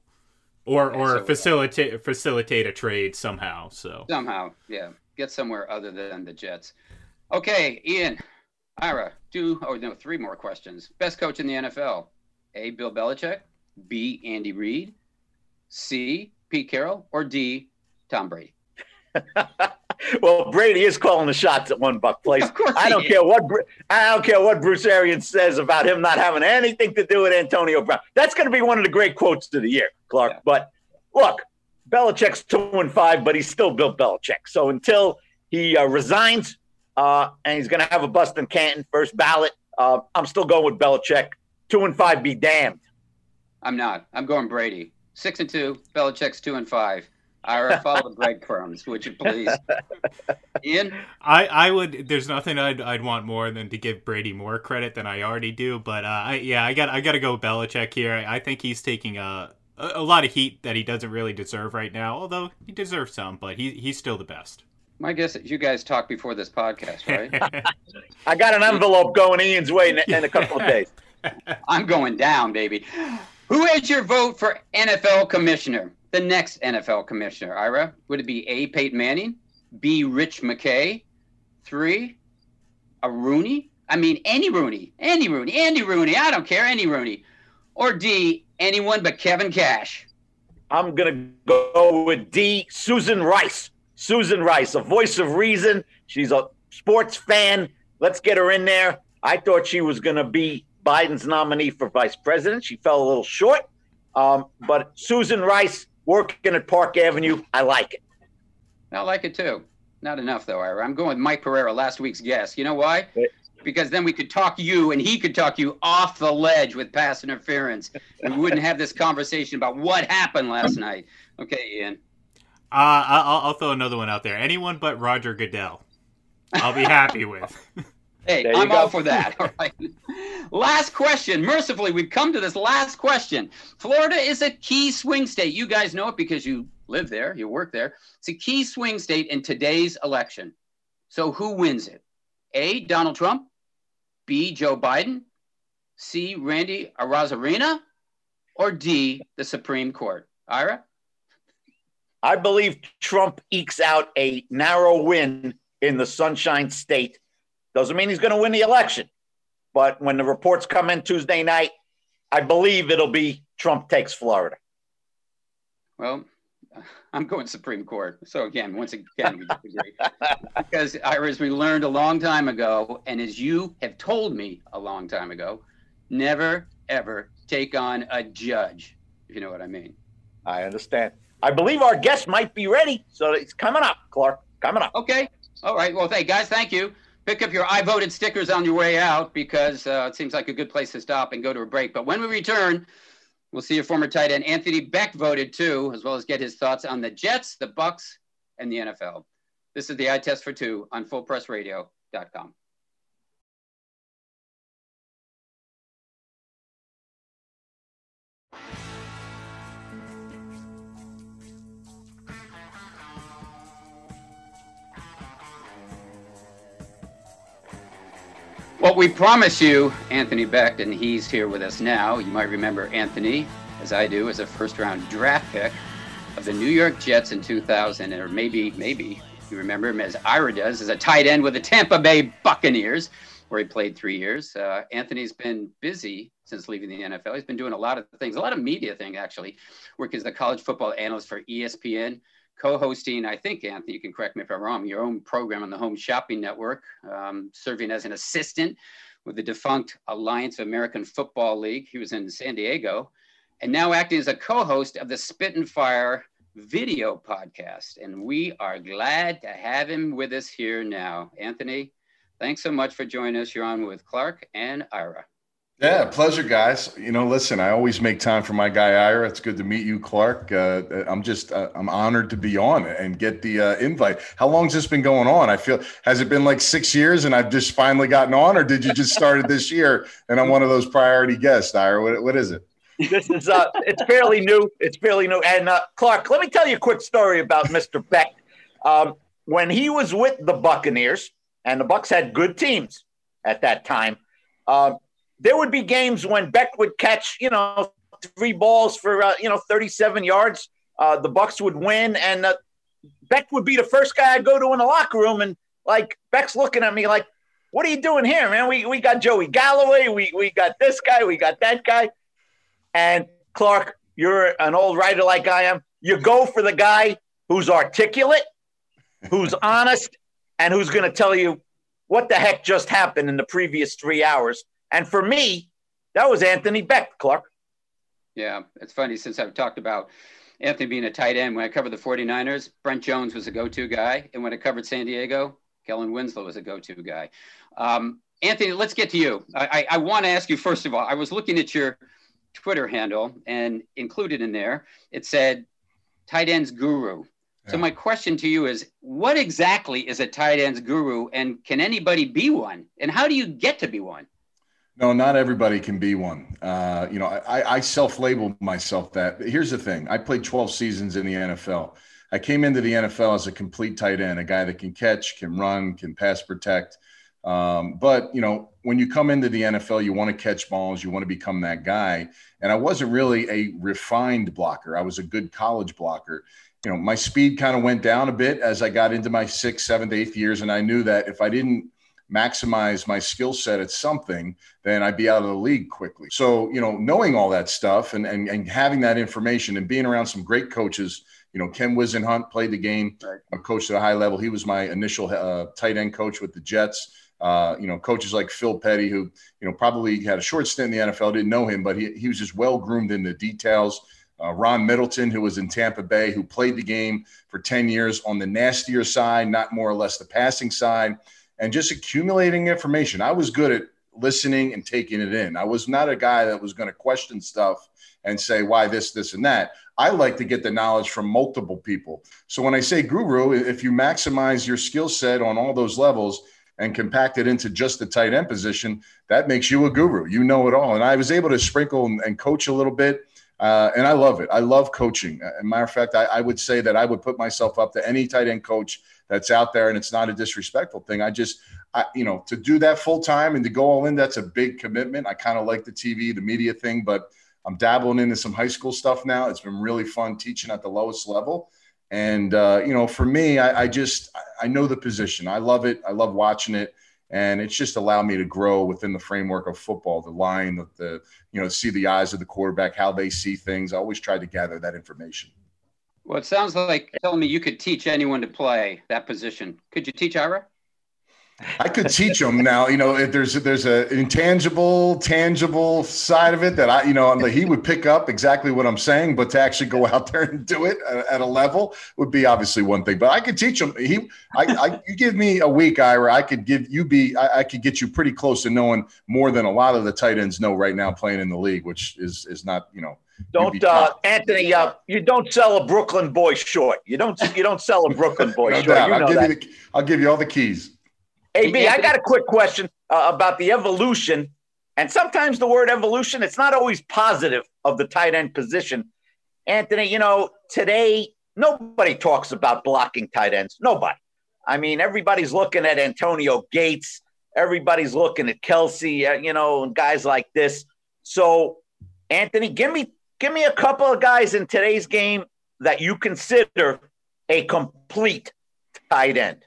or okay, or so, facilitate facilitate a trade somehow. So somehow, yeah, get somewhere other than the Jets. Okay, Ian, Ira, two oh no, three more questions. Best coach in the NFL. A. Bill Belichick, B. Andy Reid, C. Pete Carroll, or D. Tom Brady? well, Brady is calling the shots at one buck place. I don't care what I don't care what Bruce Arians says about him not having anything to do with Antonio Brown. That's going to be one of the great quotes of the year, Clark. Yeah. But look, Belichick's two and five, but he's still Bill Belichick. So until he uh, resigns, uh, and he's going to have a bust in Canton first ballot, uh, I'm still going with Belichick. Two and five, be damned. I'm not. I'm going Brady. Six and two. Belichick's two and five. Ira, follow the breadcrumbs, would you please? Ian? I, I would. There's nothing I'd, I'd want more than to give Brady more credit than I already do. But uh, I, yeah, I got I got to go Belichick here. I, I think he's taking a, a, a lot of heat that he doesn't really deserve right now. Although he deserves some, but he he's still the best. My guess is you guys talked before this podcast, right? I got an envelope going Ian's way in, in a couple of days. I'm going down, baby. Who is your vote for NFL commissioner? The next NFL commissioner, Ira? Would it be A. Peyton Manning? B. Rich McKay? Three? A Rooney? I mean, any Rooney, any Rooney, Andy Rooney. I don't care, any Rooney. Or D. Anyone but Kevin Cash. I'm gonna go with D. Susan Rice. Susan Rice, a voice of reason. She's a sports fan. Let's get her in there. I thought she was gonna be Biden's nominee for vice president. She fell a little short. Um, but Susan Rice working at Park Avenue, I like it. I like it too. Not enough though, Ira. I'm going with Mike Pereira, last week's guest. You know why? because then we could talk you and he could talk you off the ledge with pass interference. And we wouldn't have this conversation about what happened last night. Okay, Ian. Uh, I'll, I'll throw another one out there. Anyone but Roger Goodell. I'll be happy with. Hey, I'm go. all for that. All right. last question. Mercifully, we've come to this last question. Florida is a key swing state. You guys know it because you live there, you work there. It's a key swing state in today's election. So who wins it? A. Donald Trump. B. Joe Biden. C. Randy Arozarena. Or D. The Supreme Court. Ira. I believe Trump ekes out a narrow win in the Sunshine State doesn't mean he's going to win the election. But when the reports come in Tuesday night, I believe it'll be Trump takes Florida. Well, I'm going Supreme Court. So again, once again, we disagree. because Iris, we learned a long time ago, and as you have told me a long time ago, never ever take on a judge. If you know what I mean. I understand. I believe our guest might be ready, so it's coming up, Clark. Coming up. Okay. All right. Well, hey guys, thank you pick up your I voted stickers on your way out because uh, it seems like a good place to stop and go to a break. But when we return, we'll see your former tight end Anthony Becht voted too, as well as get his thoughts on the Jets, the Bucs, and the NFL. This is the Eye Test for Two on FullPressRadio.com. Well, we promise you Anthony Becht, and he's here with us now. You might remember Anthony, as I do, as a first round draft pick of the New York Jets in 2000, or maybe, maybe you remember him as Ira does, as a tight end with the Tampa Bay Buccaneers, where he played three years. Uh, Anthony's been busy since leaving the NFL. He's been doing a lot of things, a lot of media thing actually, working as a college football analyst for ESPN co-hosting, I think, Anthony, you can correct me if I'm wrong, your own program on the Home Shopping Network, um, serving as an assistant with the defunct Alliance of American Football League. He was in San Diego, and now acting as a co-host of the Spit and Fire video podcast. And we are glad to have him with us here now. Anthony, thanks so much for joining us. You're on with Clark and Ira. Yeah, pleasure, guys. You know, listen, I always make time for my guy Ira. It's good to meet you, Clark. Uh, I'm just, uh, I'm honored to be on and get the uh, invite. How long's this been going on? I feel, has it been like six years and I've just finally gotten on, or did you just started this year and I'm one of those priority guests, Ira? What, what is it? This is, uh, it's fairly new. It's fairly new. And uh, Clark, let me tell you a quick story about Mr. Becht. Um, when he was with the Buccaneers, and the Bucs had good teams at that time. Uh, there would be games when Becht would catch, you know, three balls for, uh, you know, 37 yards. Uh, the Bucs would win, and uh, Becht would be the first guy I'd go to in the locker room, and like Becht's looking at me like, "What are you doing here, man? We we got Joey Galloway, we we got this guy, we got that guy." And Clark, you're an old writer like I am. You go for the guy who's articulate, who's honest, and who's going to tell you what the heck just happened in the previous three hours and for me, that was Anthony Becht, Clark. Yeah, it's funny since I've talked about Anthony being a tight end. When I covered the 49ers, Brent Jones was a go to guy. And when I covered San Diego, Kellen Winslow was a go to guy. Um, Anthony, let's get to you. I, I, I want to ask you, first of all, I was looking at your Twitter handle and included in there, it said tight ends guru. Yeah. So my question to you is, what exactly is a tight ends guru, and can anybody be one? And how do you get to be one? No, not everybody can be one. Uh, you know, I, I self-labeled myself that. Here's the thing: I played 12 seasons in the NFL. I came into the NFL as a complete tight end, a guy that can catch, can run, can pass protect. Um, but you know, when you come into the NFL, you want to catch balls, you want to become that guy. And I wasn't really a refined blocker. I was a good college blocker. You know, my speed kind of went down a bit as I got into my sixth, seventh, eighth years, and I knew that if I didn't maximize my skill set at something, then I'd be out of the league quickly. So, you know, knowing all that stuff and, and, and having that information and being around some great coaches, you know, Ken Whisenhunt played the game, coached at a high level. He was my initial uh, tight end coach with the Jets. Uh, you know, coaches like Phil Petty, who, you know, probably had a short stint in the NFL, didn't know him, but he, he was just well groomed in the details. Uh, Ron Middleton, who was in Tampa Bay, who played the game for 10 years on the nastier side, not more or less the passing side and just accumulating information. I was good at listening and taking it in. I was not a guy that was going to question stuff and say why this, this, and that. I like to get the knowledge from multiple people. So when I say guru, if you maximize your skill set on all those levels and compact it into just the tight end position, that makes you a guru. You know it all. And I was able to sprinkle and, coach a little bit. Uh, and I love it. I love coaching. As a matter of fact, I, I, would say that I would put myself up to any tight end coach that's out there, and it's not a disrespectful thing. I just, I, you know, to do that full time and to go all in, that's a big commitment. I kind of like the TV, the media thing, but I'm dabbling into some high school stuff now. It's been really fun teaching at the lowest level. And, uh, you know, for me, I, I just, I know the position. I love it. I love watching it. And it's just allowed me to grow within the framework of football, the line, the, the you know, see the eyes of the quarterback, how they see things. I always try to gather that information. Well, it sounds like telling me you could teach anyone to play that position. Could you teach Ira? I could teach them now. You know, there's there's an intangible, tangible side of it that I, you know, he would pick up exactly what I'm saying, but to actually go out there and do it at a level would be obviously one thing. But I could teach him. He, I, I you give me a week, Ira, I could give you be, I, I, could get you pretty close to knowing more than a lot of the tight ends know right now playing in the league, which is is not, you know. Don't uh, Anthony, uh, you don't sell a Brooklyn boy short. You don't you don't sell a Brooklyn boy no short. I'll give that. you the, I'll give you all the keys. AB, I got a quick question uh, about the evolution. And sometimes the word evolution, it's not always positive of the tight end position. Anthony, you know, today nobody talks about blocking tight ends. Nobody. I mean, everybody's looking at Antonio Gates. Everybody's looking at Kelce, uh, you know, and guys like this. So, Anthony, give me give me a couple of guys in today's game that you consider a complete tight end.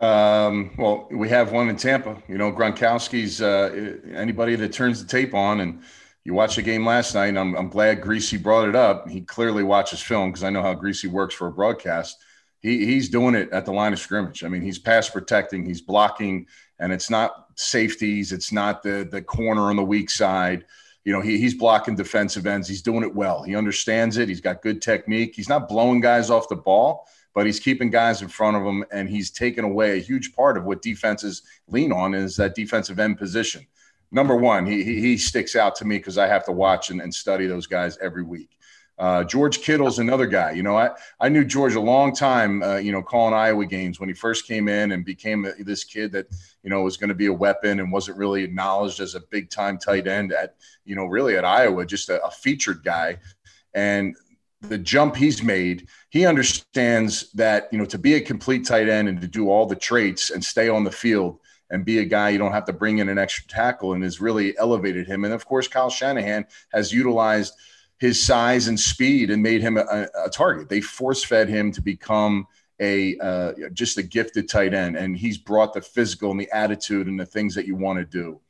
Um, well, we have one in Tampa. You know, Gronkowski's uh, anybody that turns the tape on and you watched the game last night. I'm, I'm glad Griese brought it up. He clearly watches film because I know how Griese works for a broadcast. He, he's doing it at the line of scrimmage. I mean, he's pass protecting, he's blocking, and it's not safeties, it's not the the corner on the weak side. You know, he, he's blocking defensive ends. He's doing it well. He understands it. He's got good technique. He's not blowing guys off the ball but he's keeping guys in front of him and he's taken away a huge part of what defenses lean on is that defensive end position. Number one, he, he sticks out to me because I have to watch and, and study those guys every week. Uh, George Kittle's another guy. You know, I, I knew George a long time, uh, you know, calling Iowa games when he first came in and became a, this kid that, you know, was going to be a weapon and wasn't really acknowledged as a big time tight end at, you know, really at Iowa, just a, a featured guy. And the jump he's made, he understands that, you know, to be a complete tight end and to do all the traits and stay on the field and be a guy you don't have to bring in an extra tackle and has really elevated him. And of course, Kyle Shanahan has utilized his size and speed and made him a, a target. They force fed him to become a uh, just a gifted tight end, and he's brought the physical and the attitude and the things that you want to do.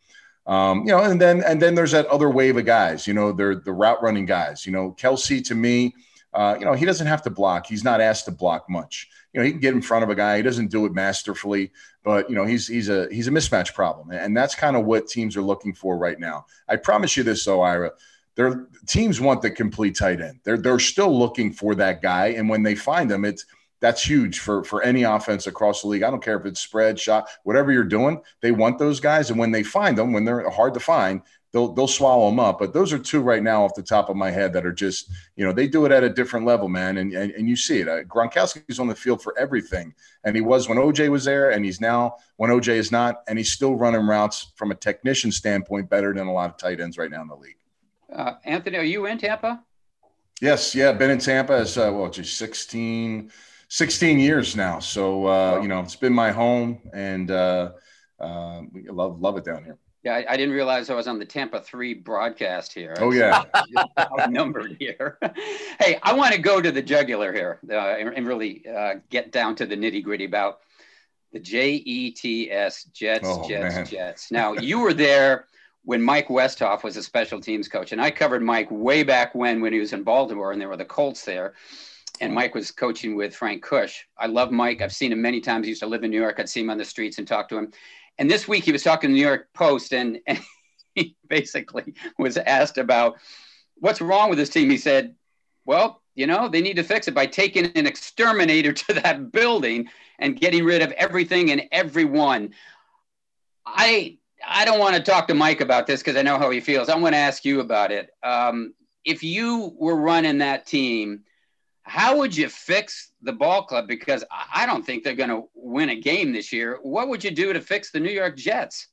Um, you know, and then and then there's that other wave of guys. You know, they're the route running guys. You know, Kelce to me, uh, you know, he doesn't have to block. He's not asked to block much. You know, he can get in front of a guy. He doesn't do it masterfully, but you know, he's he's a he's a mismatch problem, and that's kind of what teams are looking for right now. I promise you this, though, Ira. Their teams want the complete tight end. They're they're still looking for that guy, and when they find them, it's that's huge for for any offense across the league. I don't care if it's spread, shot, whatever you're doing. They want those guys, and when they find them, when they're hard to find, they'll they'll swallow them up. But those are two right now off the top of my head that are just you know they do it at a different level, man, and and, and you see it. Uh, Gronkowski's on the field for everything, and he was when OJ was there, and he's now when OJ is not, and he's still running routes from a technician standpoint better than a lot of tight ends right now in the league. Uh, Anthony, are you in Tampa? Yes, yeah, been in Tampa as uh, well, just 16, 16 years now. So uh, you know, it's been my home, and uh, uh, we love love it down here. Yeah, I, I, didn't realize I was on the Tampa Three broadcast here. Oh yeah, numbered here. hey, I want to go to the jugular here uh, and, and, really uh, get down to the nitty gritty about the J E T S Jets, oh, Jets, man. Jets. Now you were there when Mike Westhoff was a special teams coach, and I covered Mike way back when when he was in Baltimore, and there were the Colts there and Mike was coaching with Frank Kush. I love Mike. I've seen him many times. He used to live in New York. I'd see him on the streets and talk to him. And this week he was talking to the New York Post and, and he basically was asked about what's wrong with this team. He said, well, You know, they need to fix it by taking an exterminator to that building and getting rid of everything and everyone. I I don't want to talk to Mike about this because I know how he feels. I want to ask you about it. Um, if you were running that team, how would you fix the ball club? Because I don't think they're going to win a game this year. What would you do to fix the New York Jets?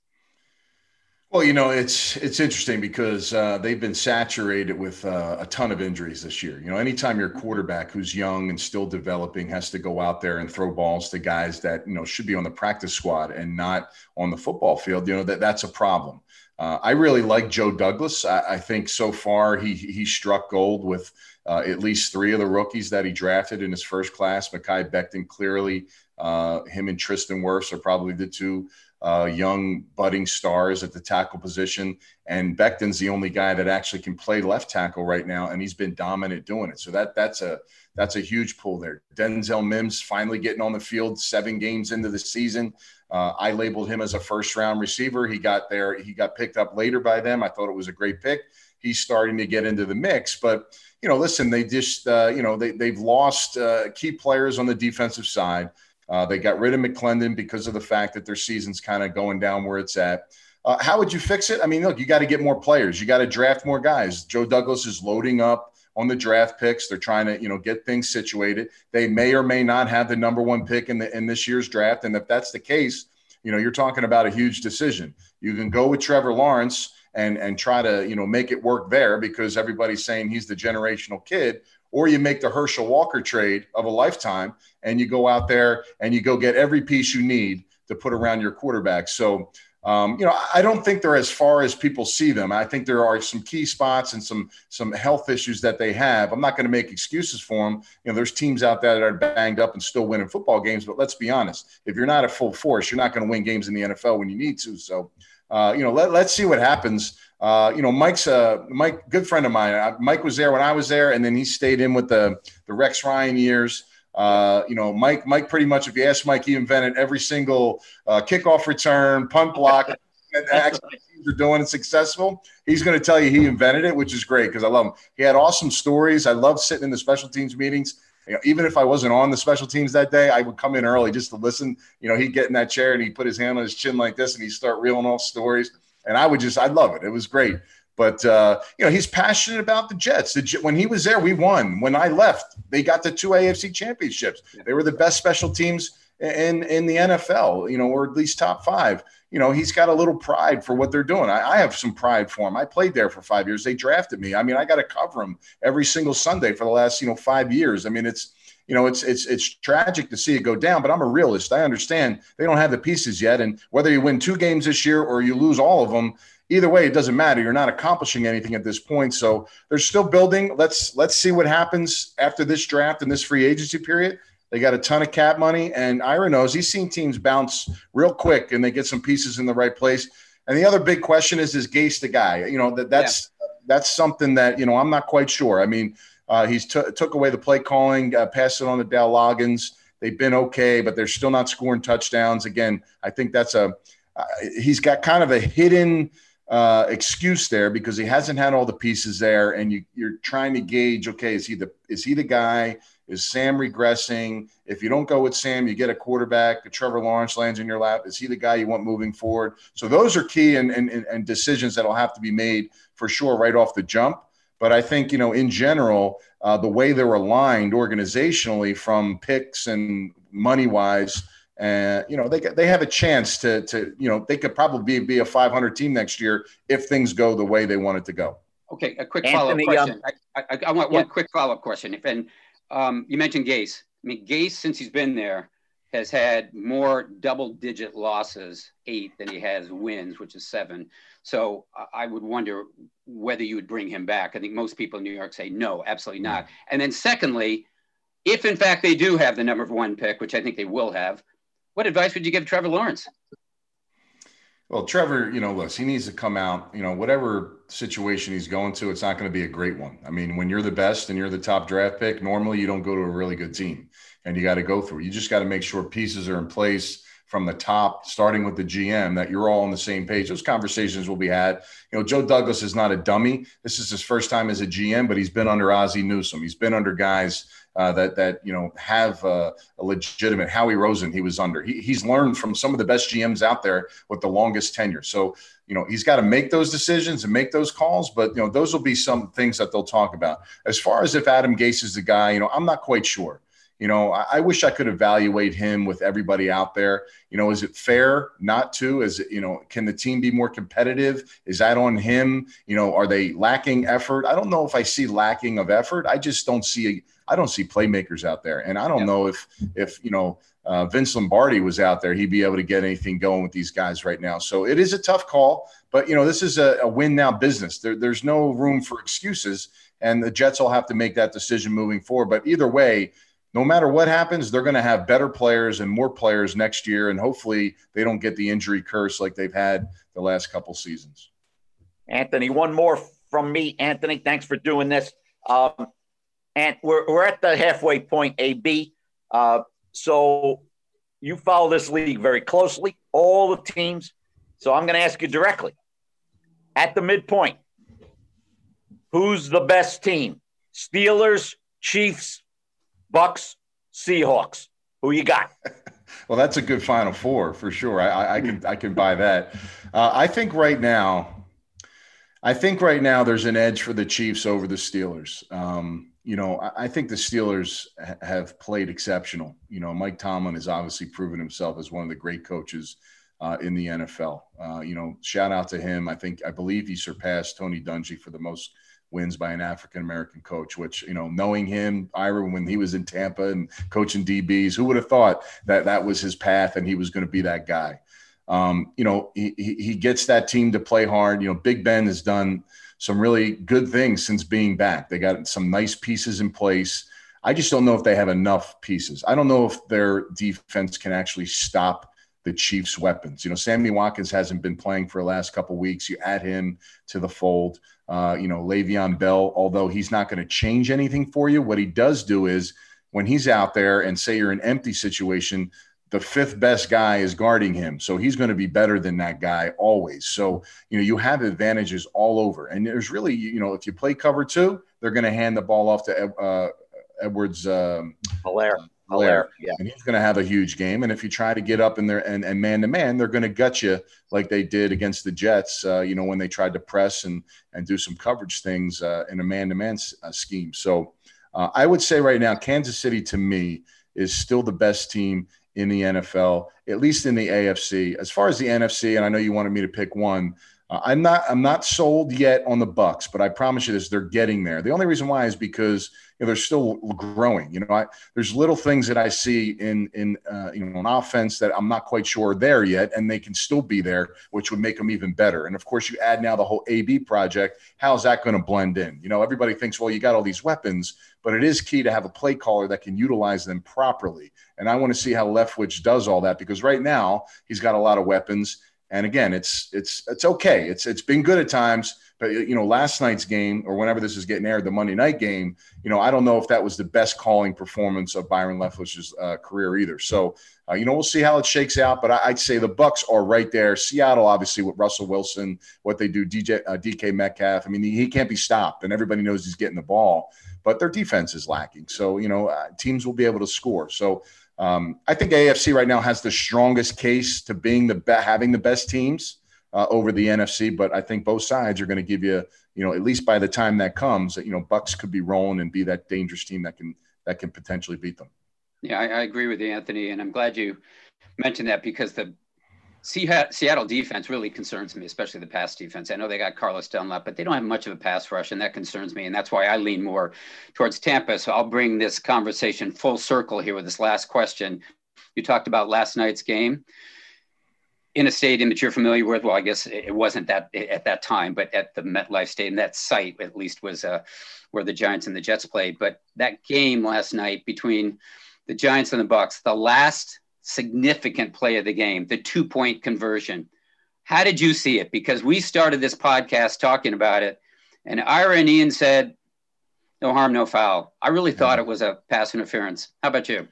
Well, you know, it's it's interesting because uh, they've been saturated with uh, a ton of injuries this year. You know, anytime your quarterback who's young and still developing has to go out there and throw balls to guys that you know should be on the practice squad and not on the football field, you know that that's a problem. Uh, I really like Joe Douglas. I, I, think so far he he struck gold with uh, at least three of the rookies that he drafted in his first class. Mekhi Becton clearly, uh, him and Tristan Wirfs are probably the two uh, young budding stars at the tackle position. And Becton's the only guy that actually can play left tackle right now, and he's been dominant doing it. So that that's a that's a huge pull there. Denzel Mims finally getting on the field seven games into the season. Uh, I labeled him as a first round receiver. He got there. He got picked up later by them. I thought it was a great pick. He's starting to get into the mix, but you know, listen, they just uh, you know they they've lost uh, key players on the defensive side. Uh, they got rid of McLendon because of the fact that their season's kind of going down where it's at. Uh, how would you fix it? I mean, look, you got to get more players. You got to draft more guys. Joe Douglas is loading up on the draft picks. They're trying to, you know, get things situated. They may or may not have the number one pick in the in this year's draft, and if that's the case, you know, you're talking about a huge decision. You can go with Trevor Lawrence and and try to, you know, make it work there because everybody's saying he's the generational kid, or you make the Herschel Walker trade of a lifetime and you go out there and you go get every piece you need to put around your quarterback. So, um, you know, I don't think they're as far as people see them. I think there are some key spots and some some health issues that they have. I'm not going to make excuses for them. You know, there's teams out there that are banged up and still winning football games. But let's be honest, if you're not at full force, you're not going to win games in the NFL when you need to. So, uh, you know, let, let's see what happens. Uh, you know, Mike's a Mike, good friend of mine. Mike was there when I was there, and then he stayed in with the the Rex Ryan years. Uh, you know, Mike, Mike, pretty much, if you ask Mike, he invented every single uh, kickoff return, punt block that actually teams are doing it successful. He's going to tell you he invented it, which is great because I love him. He had awesome stories. I love sitting in the special teams meetings. You know, even if I wasn't on the special teams that day, I would come in early just to listen. You know, he'd get in that chair and he'd put his hand on his chin like this and he'd start reeling off stories and I would just I love it. It was great. But uh, you know, he's passionate about the Jets. The, when he was there, we won. When I left, they got the two AFC championships. They were the best special teams in in the NFL. You know, or at least top five. You know, he's got a little pride for what they're doing. I, I have some pride for him. I played there for five years. They drafted me. I mean, I got to cover him every single Sunday for the last you know five years. I mean, it's you know, it's it's it's tragic to see it go down, but I'm a realist. I understand they don't have the pieces yet, and whether you win two games this year or you lose all of them, either way, it doesn't matter. You're not accomplishing anything at this point. So they're still building. Let's let's see what happens after this draft and this free agency period. They got a ton of cap money, and Ira knows he's seen teams bounce real quick, and they get some pieces in the right place. And the other big question is: Is Gase the guy? You know that that's yeah. that's something that you know I'm not quite sure. I mean, uh, he's t- took away the play calling, uh, passed it on to Dowell Loggains. They've been okay, but they're still not scoring touchdowns. Again, I think that's a uh, he's got kind of a hidden uh, excuse there because he hasn't had all the pieces there, and you, you're trying to gauge. Okay, is he the is he the guy? Is Sam regressing? If you don't go with Sam, you get a quarterback. A Trevor Lawrence lands in your lap. Is he the guy you want moving forward? So those are key and, and, and decisions that'll have to be made for sure right off the jump. But I think, you know, in general, uh, the way they're aligned organizationally from picks and money wise, and uh, you know, they they have a chance to to you know they could probably be, be a 500 team next year if things go the way they want it to go. Okay, a quick follow up question. Um, I, I, I, want yeah. one quick follow up question. If and um, you mentioned Gase. I mean, Gase since he's been there has had more double digit losses, eight, than he has wins, which is seven. So I would wonder whether you would bring him back. I think most people in New York say no, absolutely not. And then, secondly, if in fact they do have the number one pick, which I think they will have, what advice would you give Trevor Lawrence? Well, Trevor, you know, listen, he needs to come out, you know, whatever situation he's going to, it's not going to be a great one. I mean, when you're the best and you're the top draft pick, normally you don't go to a really good team and you got to go through. You just got to make sure pieces are in place from the top, starting with the GM, that you're all on the same page. Those conversations will be had. You know, Joe Douglas is not a dummy. This is his first time as a GM, but he's been under Ozzie Newsome. He's been under guys uh, that that you know have uh, a legitimate Howie Roseman He was under. He, he's learned from some of the best GMs out there with the longest tenure. So you know he's got to make those decisions and make those calls. But you know those will be some things that they'll talk about. As far as if Adam Gase is the guy, you know I'm not quite sure. You know, I, I, wish I could evaluate him with everybody out there. You know, is it fair not to? Is it, you know, can the team be more competitive? Is that on him? You know, are they lacking effort? I don't know if I see lacking of effort. I just don't see I don't see playmakers out there, and I don't know if if you know uh, Vince Lombardi was out there, he'd be able to get anything going with these guys right now. So it is a tough call, but you know this is a, a win now business. There, there's no room for excuses, and the Jets will have to make that decision moving forward. But either way, no matter what happens, they're going to have better players and more players next year, and hopefully they don't get the injury curse like they've had the last couple seasons. Anthony, one more from me. Anthony, thanks for doing this. Um, and we're, we're at the halfway point, AB. Uh, so you follow this league very closely, all the teams. So I'm going to ask you directly at the midpoint who's the best team? Steelers, Chiefs, Bucs, Seahawks. Who you got? well, that's a good Final Four for sure. I, I can I can buy that. Uh, I think right now, I think right now there's an edge for the Chiefs over the Steelers. Um, you know, I think the Steelers have played exceptional. You know, Mike Tomlin has obviously proven himself as one of the great coaches uh, in the NFL. Uh, you know, shout out to him. I think, I believe he surpassed Tony Dungy for the most wins by an African American coach, which, you know, knowing him, Ira, when he was in Tampa and coaching DBs, who would have thought that that was his path and he was going to be that guy? Um, you know, he, he gets that team to play hard. You know, Big Ben has done – some really good things since being back. They got some nice pieces in place. I just don't know if they have enough pieces. I don't know if their defense can actually stop the Chiefs' weapons. You know, Sammy Watkins hasn't been playing for the last couple weeks. You add him to the fold. Uh, you know, Le'Veon Bell, although he's not going to change anything for you, what he does do is when he's out there and say you're an empty situation, the fifth best guy is guarding him. So he's going to be better than that guy always. So, you know, you have advantages all over. And there's really, you know, if you play cover two, they're going to hand the ball off to uh, Edwards um, Helaire. Helaire. Yeah. And he's going to have a huge game. And if you try to get up in there and, and man to man, they're going to gut you like they did against the Jets, uh, you know, when they tried to press and, and do some coverage things uh, in a man to man scheme. So uh, I would say right now, Kansas City to me is still the best team in the NFL, at least in the AFC. As far as the NFC, and I know you wanted me to pick one, uh, I'm not I'm not sold yet on the Bucs, but I promise you this: they're getting there. The only reason why is because you know, they're still growing. You know, I, there's little things that I see in in uh, you know an offense that I'm not quite sure are there yet, and they can still be there, which would make them even better. And of course, you add now the whole AB project. How's that going to blend in? You know, everybody thinks, well, you got all these weapons, but it is key to have a play caller that can utilize them properly. And I want to see how Leftwich does all that because right now he's got a lot of weapons and again, it's it's it's okay. It's it's been good at times, but you know, last night's game or whenever this is getting aired, the Monday night game, you know, I don't know if that was the best calling performance of Byron Leftwich's uh, career either. So, uh, you know, we'll see how it shakes out. But I, would say the Bucs are right there. Seattle, obviously, with Russell Wilson, what they do, DJ uh, DK Metcalf. I mean, he, can't be stopped, and everybody knows he's getting the ball, but their defense is lacking. So, you know, uh, teams will be able to score. So. Um, I think AFC right now has the strongest case to being the be- having the best teams uh, over the NFC, but I think both sides are going to give you, you know, at least by the time that comes, you know, Bucs could be rolling and be that dangerous team that can that can potentially beat them. Yeah, I, I agree with you, Anthony, and I'm glad you mentioned that because the Seattle defense really concerns me, especially the pass defense. I know they got Carlos Dunlap, but they don't have much of a pass rush, and that concerns me. And that's why I lean more towards Tampa. So I'll bring this conversation full circle here with this last question. You talked about last night's game in a stadium that you're familiar with. Well, I guess it wasn't that at that time, but at the MetLife Stadium, that site at least was uh, where the Giants and the Jets played. But that game last night between the Giants and the Bucs, the last significant play of the game, the two point conversion. How did you see it? Because we started this podcast talking about it, and Ira and Ian said, no harm, no foul. I really thought it was a pass interference. How about you?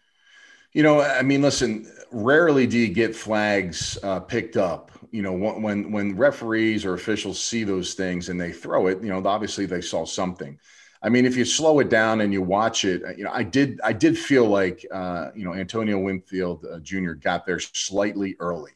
You know, I mean, listen, rarely do you get flags uh, picked up. You know, when when referees or officials see those things and they throw it, you know, obviously they saw something. I mean, if you slow it down and you watch it, you know, I did I did feel like uh, you know Antonio Winfield uh, Jr. got there slightly early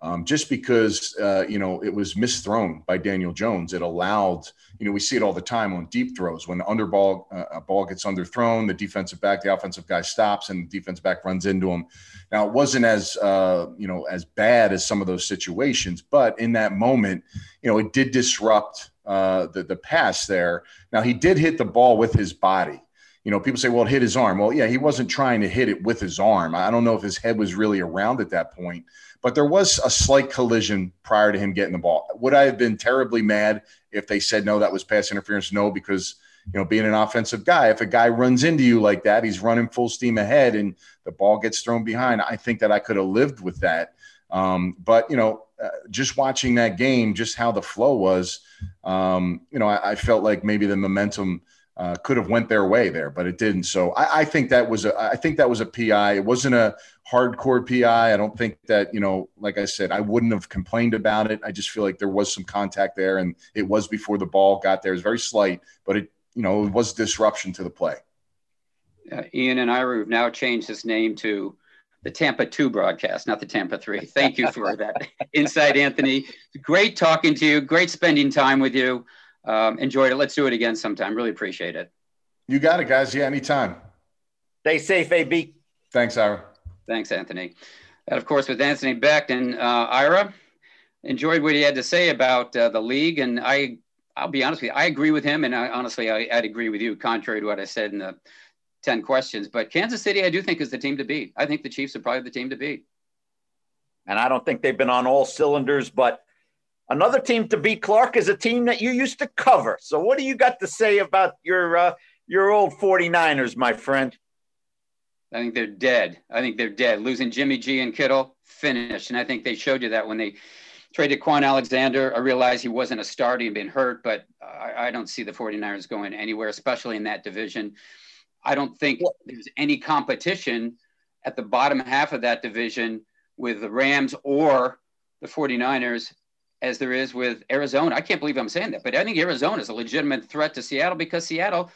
um, just because uh, you know it was misthrown by Daniel Jones. It allowed you know we see it all the time on deep throws when the underball uh, a ball gets underthrown, the defensive back, the offensive guy stops, and the defensive back runs into him. Now it wasn't as uh, you know as bad as some of those situations, but in that moment, you know it did disrupt uh, the the pass there. Now he did hit the ball with his body. You know, people say, well, it hit his arm. Well, yeah, he wasn't trying to hit it with his arm. I don't know if his head was really around at that point but there was a slight collision prior to him getting the ball. Would I have been terribly mad if they said no, that was pass interference? No, because you know, being an offensive guy, if a guy runs into you like that, he's running full steam ahead and the ball gets thrown behind. I think that I could have lived with that. Um, but you know, uh, just watching that game, just how the flow was, um, you know, I, I, felt like maybe the momentum uh, could have went their way there, but it didn't. So I, I, think that was a I think that was a PI. It wasn't a hardcore PI. I don't think that you know, like I said, I wouldn't have complained about it. I just feel like there was some contact there, and it was before the ball got there. It was very slight, but it you know it was disruption to the play. Ian and Ira have now changed his name to the Tampa 2 broadcast, not the Tampa 3. Thank you for that insight, Anthony. Great talking to you. Great spending time with you. Um, enjoyed it. Let's do it again sometime. Really appreciate it. You got it, guys. Yeah, anytime. Stay safe, AB. Thanks, Ira. Thanks, Anthony. And of course, with Anthony Becht and uh, Ira, enjoyed what he had to say about uh, the league. And I, I'll be honest with you, I agree with him. And I, honestly, I, would agree with you, contrary to what I said in the 10 questions. But Kansas City, I do think is the team to beat. I think the Chiefs are probably the team to beat. And I don't think they've been on all cylinders, but Another team to beat Clark is a team that you used to cover. So what do you got to say about your uh, your old 49ers, my friend? I think they're dead. I think they're dead. Losing Jimmy G and Kittle, finished. And I think they showed you that when they traded Kwon Alexander. I realized he wasn't a starter, he'd been hurt, but I, I, don't see the 49ers going anywhere, especially in that division. I don't think well, there's any competition at the bottom half of that division with the Rams or the 49ers as there is with Arizona. I can't believe I'm saying that, but I think Arizona is a legitimate threat to Seattle because Seattle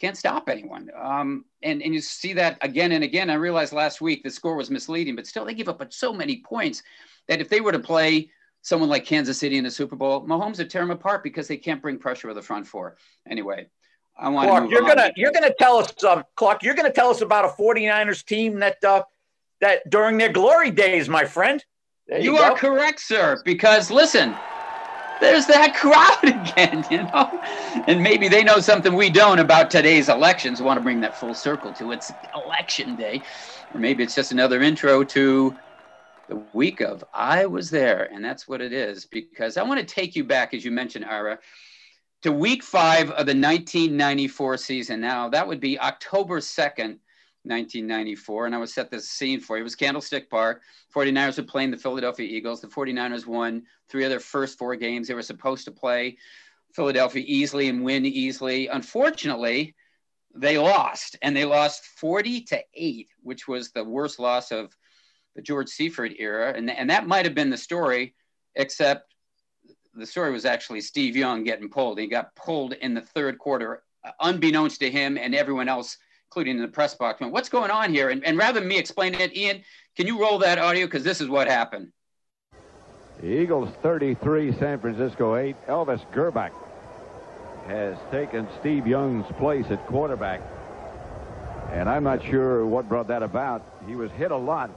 can't stop anyone. Um, and, and you see that again and again. I realized last week the score was misleading, but still they give up so many points that if they were to play someone like Kansas City in the Super Bowl, Mahomes would tear them apart because they can't bring pressure with the front four. Anyway, I want Clark, you're on. gonna you're gonna tell us, uh, Clark, you're gonna tell us about a 49ers team that uh, that during their glory days, my friend. You, you are correct, sir. Because listen, there's that crowd again, you know? And maybe they know something we don't about today's elections. I want to bring that full circle to it's election day. Or maybe it's just another intro to the week of I was there. And that's what it is. Because I want to take you back, as you mentioned, Ira, to week five of the 1994 season. Now, that would be October 2nd, 1994. And I will set this scene for you. It was Candlestick Park. 49ers were playing the Philadelphia Eagles. The 49ers won three of their first four games. They were supposed to play Philadelphia easily and win easily. Unfortunately, they lost, and they lost 40 to 8, which was the worst loss of the George Seifert era. And, and that might have been the story, except the story was actually Steve Young getting pulled. He got pulled in the third quarter, uh, unbeknownst to him and everyone else including in the press box, went, what's going on here? And, and rather than me explain it, Ian, can you roll that audio? Because this is what happened. The Eagles 33, San Francisco 8. Elvis Grbac has taken Steve Young's place at quarterback. And I'm not sure what brought that about. He was hit a lot.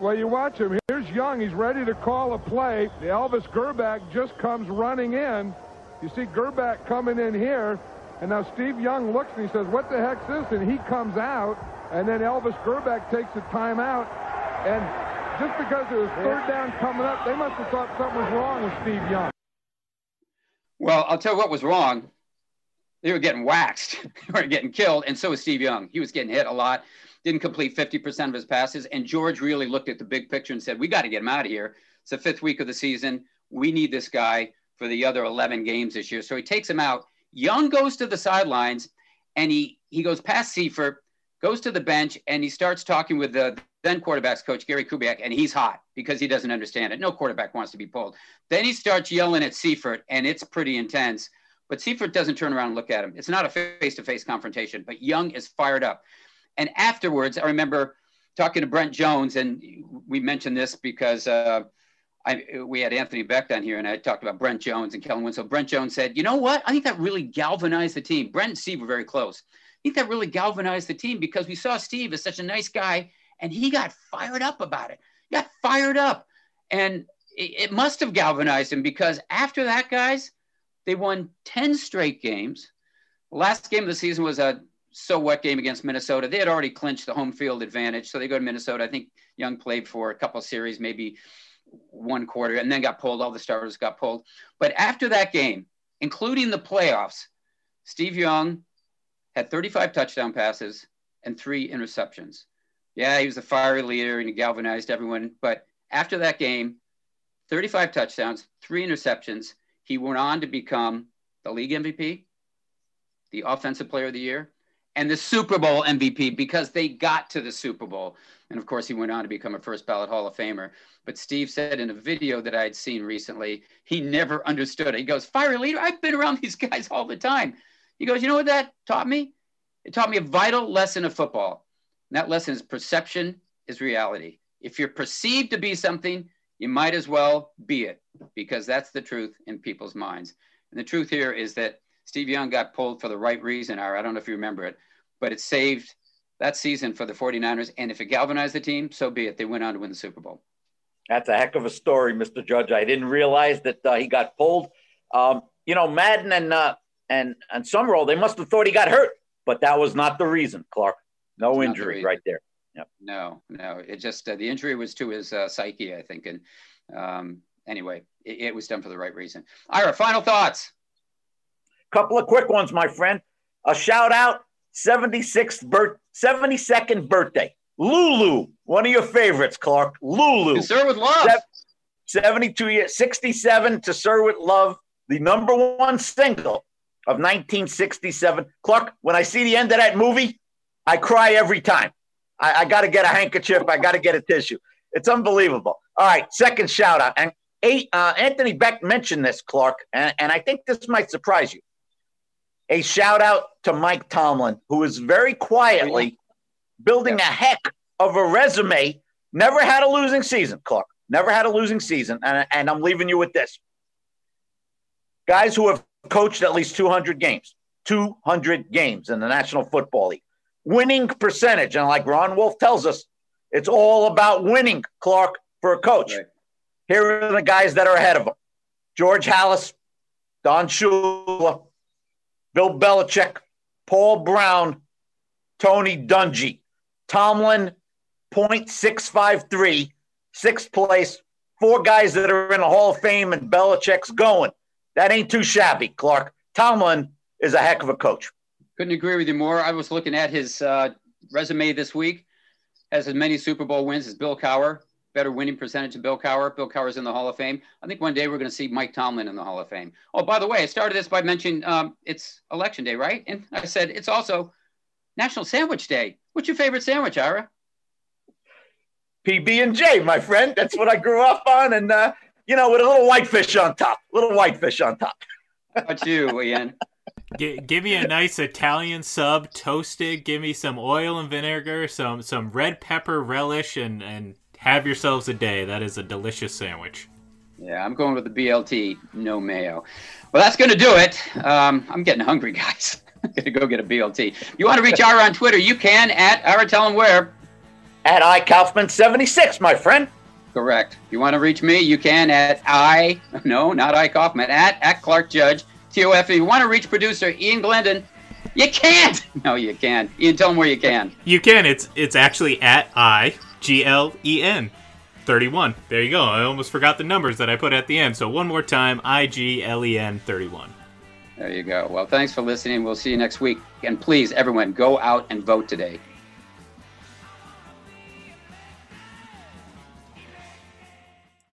Well, you watch him. Young. He's ready to call a play. The Elvis Grbac just comes running in. You see Grbac coming in here. And now Steve Young looks and he says, what the heck's this? And he comes out, and then Elvis Grbac takes a timeout. And just because it was third down coming up, they must have thought something was wrong with Steve Young. Well, I'll tell you what was wrong. They were getting waxed. they were getting killed, and so was Steve Young. He was getting hit a lot, didn't complete 50% of his passes. And George really looked at the big picture and said, we got to get him out of here. It's the fifth week of the season. We need this guy for the other 11 games this year. So he takes him out Young goes to the sidelines and he he goes past Seifert, goes to the bench and he starts talking with the then quarterbacks coach Gary Kubiak, and he's hot because he doesn't understand it. No quarterback wants to be pulled. Then he starts yelling at Seifert, and it's pretty intense. But Seifert doesn't turn around and look at him. It's not a face-to-face confrontation, but Young is fired up. And afterwards, I remember talking to Brent Jones, and we mentioned this because uh, I, we had Anthony Becht down here, and I talked about Brent Jones and Kellen Winslow. Brent Jones said, "You know what? I think that really galvanized the team." Brent and Steve were very close I think that really galvanized the team because we saw Steve as such a nice guy and he got fired up about it. He got fired up. And it, it must have galvanized him because after that, guys, they won 10 straight games. The last game of the season was a so what game against Minnesota. They had already clinched the home field advantage. So they go to Minnesota. I think Young played for a couple series, maybe one quarter, and then got pulled. All the starters got pulled. But after that game, including the playoffs, Steve Young had 35 touchdown passes and three interceptions. Yeah, he was a fiery leader and he galvanized everyone. But after that game, 35 touchdowns, three interceptions. He went on to become the league MVP, the offensive player of the year, and the Super Bowl MVP because they got to the Super Bowl. And of course, he went on to become a first ballot Hall of Famer. But Steve said in a video that I had seen recently, he never understood it. He goes, Fiery leader, I've been around these guys all the time. He goes, You know what that taught me? It taught me a vital lesson of football. And that lesson is perception is reality. If you're perceived to be something, you might as well be it because that's the truth in people's minds. And the truth here is that Steve Young got pulled for the right reason, I don't know if you remember it, but it saved that season for the 49ers. And if it galvanized the team, so be it. They went on to win the Super Bowl. That's a heck of a story, Mr. Judge. I didn't realize that uh, he got pulled. Um, you know, Madden and uh, and and Summerall, they must have thought he got hurt, but that was not the reason, Clark. No it's injury the right there. Yep. No, no. It just uh, the injury was to his uh, psyche, I think. And um, anyway, it, it, was done for the right reason. Ira, final thoughts. Couple of quick ones, my friend. A shout out, 76th birth, 72nd birthday. Lulu, one of your favorites, Clark. Lulu. Sir with love. 72 years, 67 to Sir with love, the number one single of 1967. Clark, when I see the end of that movie, I cry every time. I, I got to get a handkerchief. I got to get a tissue. It's unbelievable. All right, second shout out. And eight, uh, Anthony Becht mentioned this, Clark, and, and I think this might surprise you. A shout out to Mike Tomlin, who is very quietly building a heck of a resume. Never had a losing season, Clark. Never had a losing season. And, and I'm leaving you with this. Guys who have coached at least 200 games, 200 games in the National Football League. Winning percentage. And like Ron Wolf tells us, it's all about winning, Clark, for a coach. Right. Here are the guys that are ahead of him George Halas, Don Shula, Bill Belichick, Paul Brown, Tony Dungy. Tomlin, 0.653, sixth place. Four guys that are in the Hall of Fame, and Belichick's going. That ain't too shabby, Clark. Tomlin is a heck of a coach. Couldn't agree with you more. I was looking at his uh, resume this week. Has as many Super Bowl wins as Bill Cowher. Better winning percentage than Bill Cowher. Bill Cowher's in the Hall of Fame. I think one day we're going to see Mike Tomlin in the Hall of Fame. Oh, by the way, I started this by mentioning um, it's Election Day, right? And I said it's also National Sandwich Day. What's your favorite sandwich, Ira? PB and J, my friend. That's what I grew up on, and uh, you know, with a little whitefish on top. Little whitefish on top. What you, Ian? G- give me a nice Italian sub, toasted. Give me some oil and vinegar, some some red pepper relish, and and have yourselves a day. That is a delicious sandwich. Yeah, I'm going with the BLT, no mayo. Well, that's going to do it. Um, I'm getting hungry, guys. I'm going to go get a BLT. You want to reach Ira on Twitter? You can at Ira. Tell him where. At I Kaufman 76, my friend. Correct. If you want to reach me, you can at I, no, not I Kaufman, at, at Clark Judge, TOF. If you want to reach producer Ian Glendon, you can't. No, you can't. Ian, tell them where you can. You can. It's it's actually at I G L E N 31. There you go. I almost forgot the numbers that I put at the end. So one more time, I G L E N 31. There you go. Well, thanks for listening. We'll see you next week. And please, everyone, go out and vote today.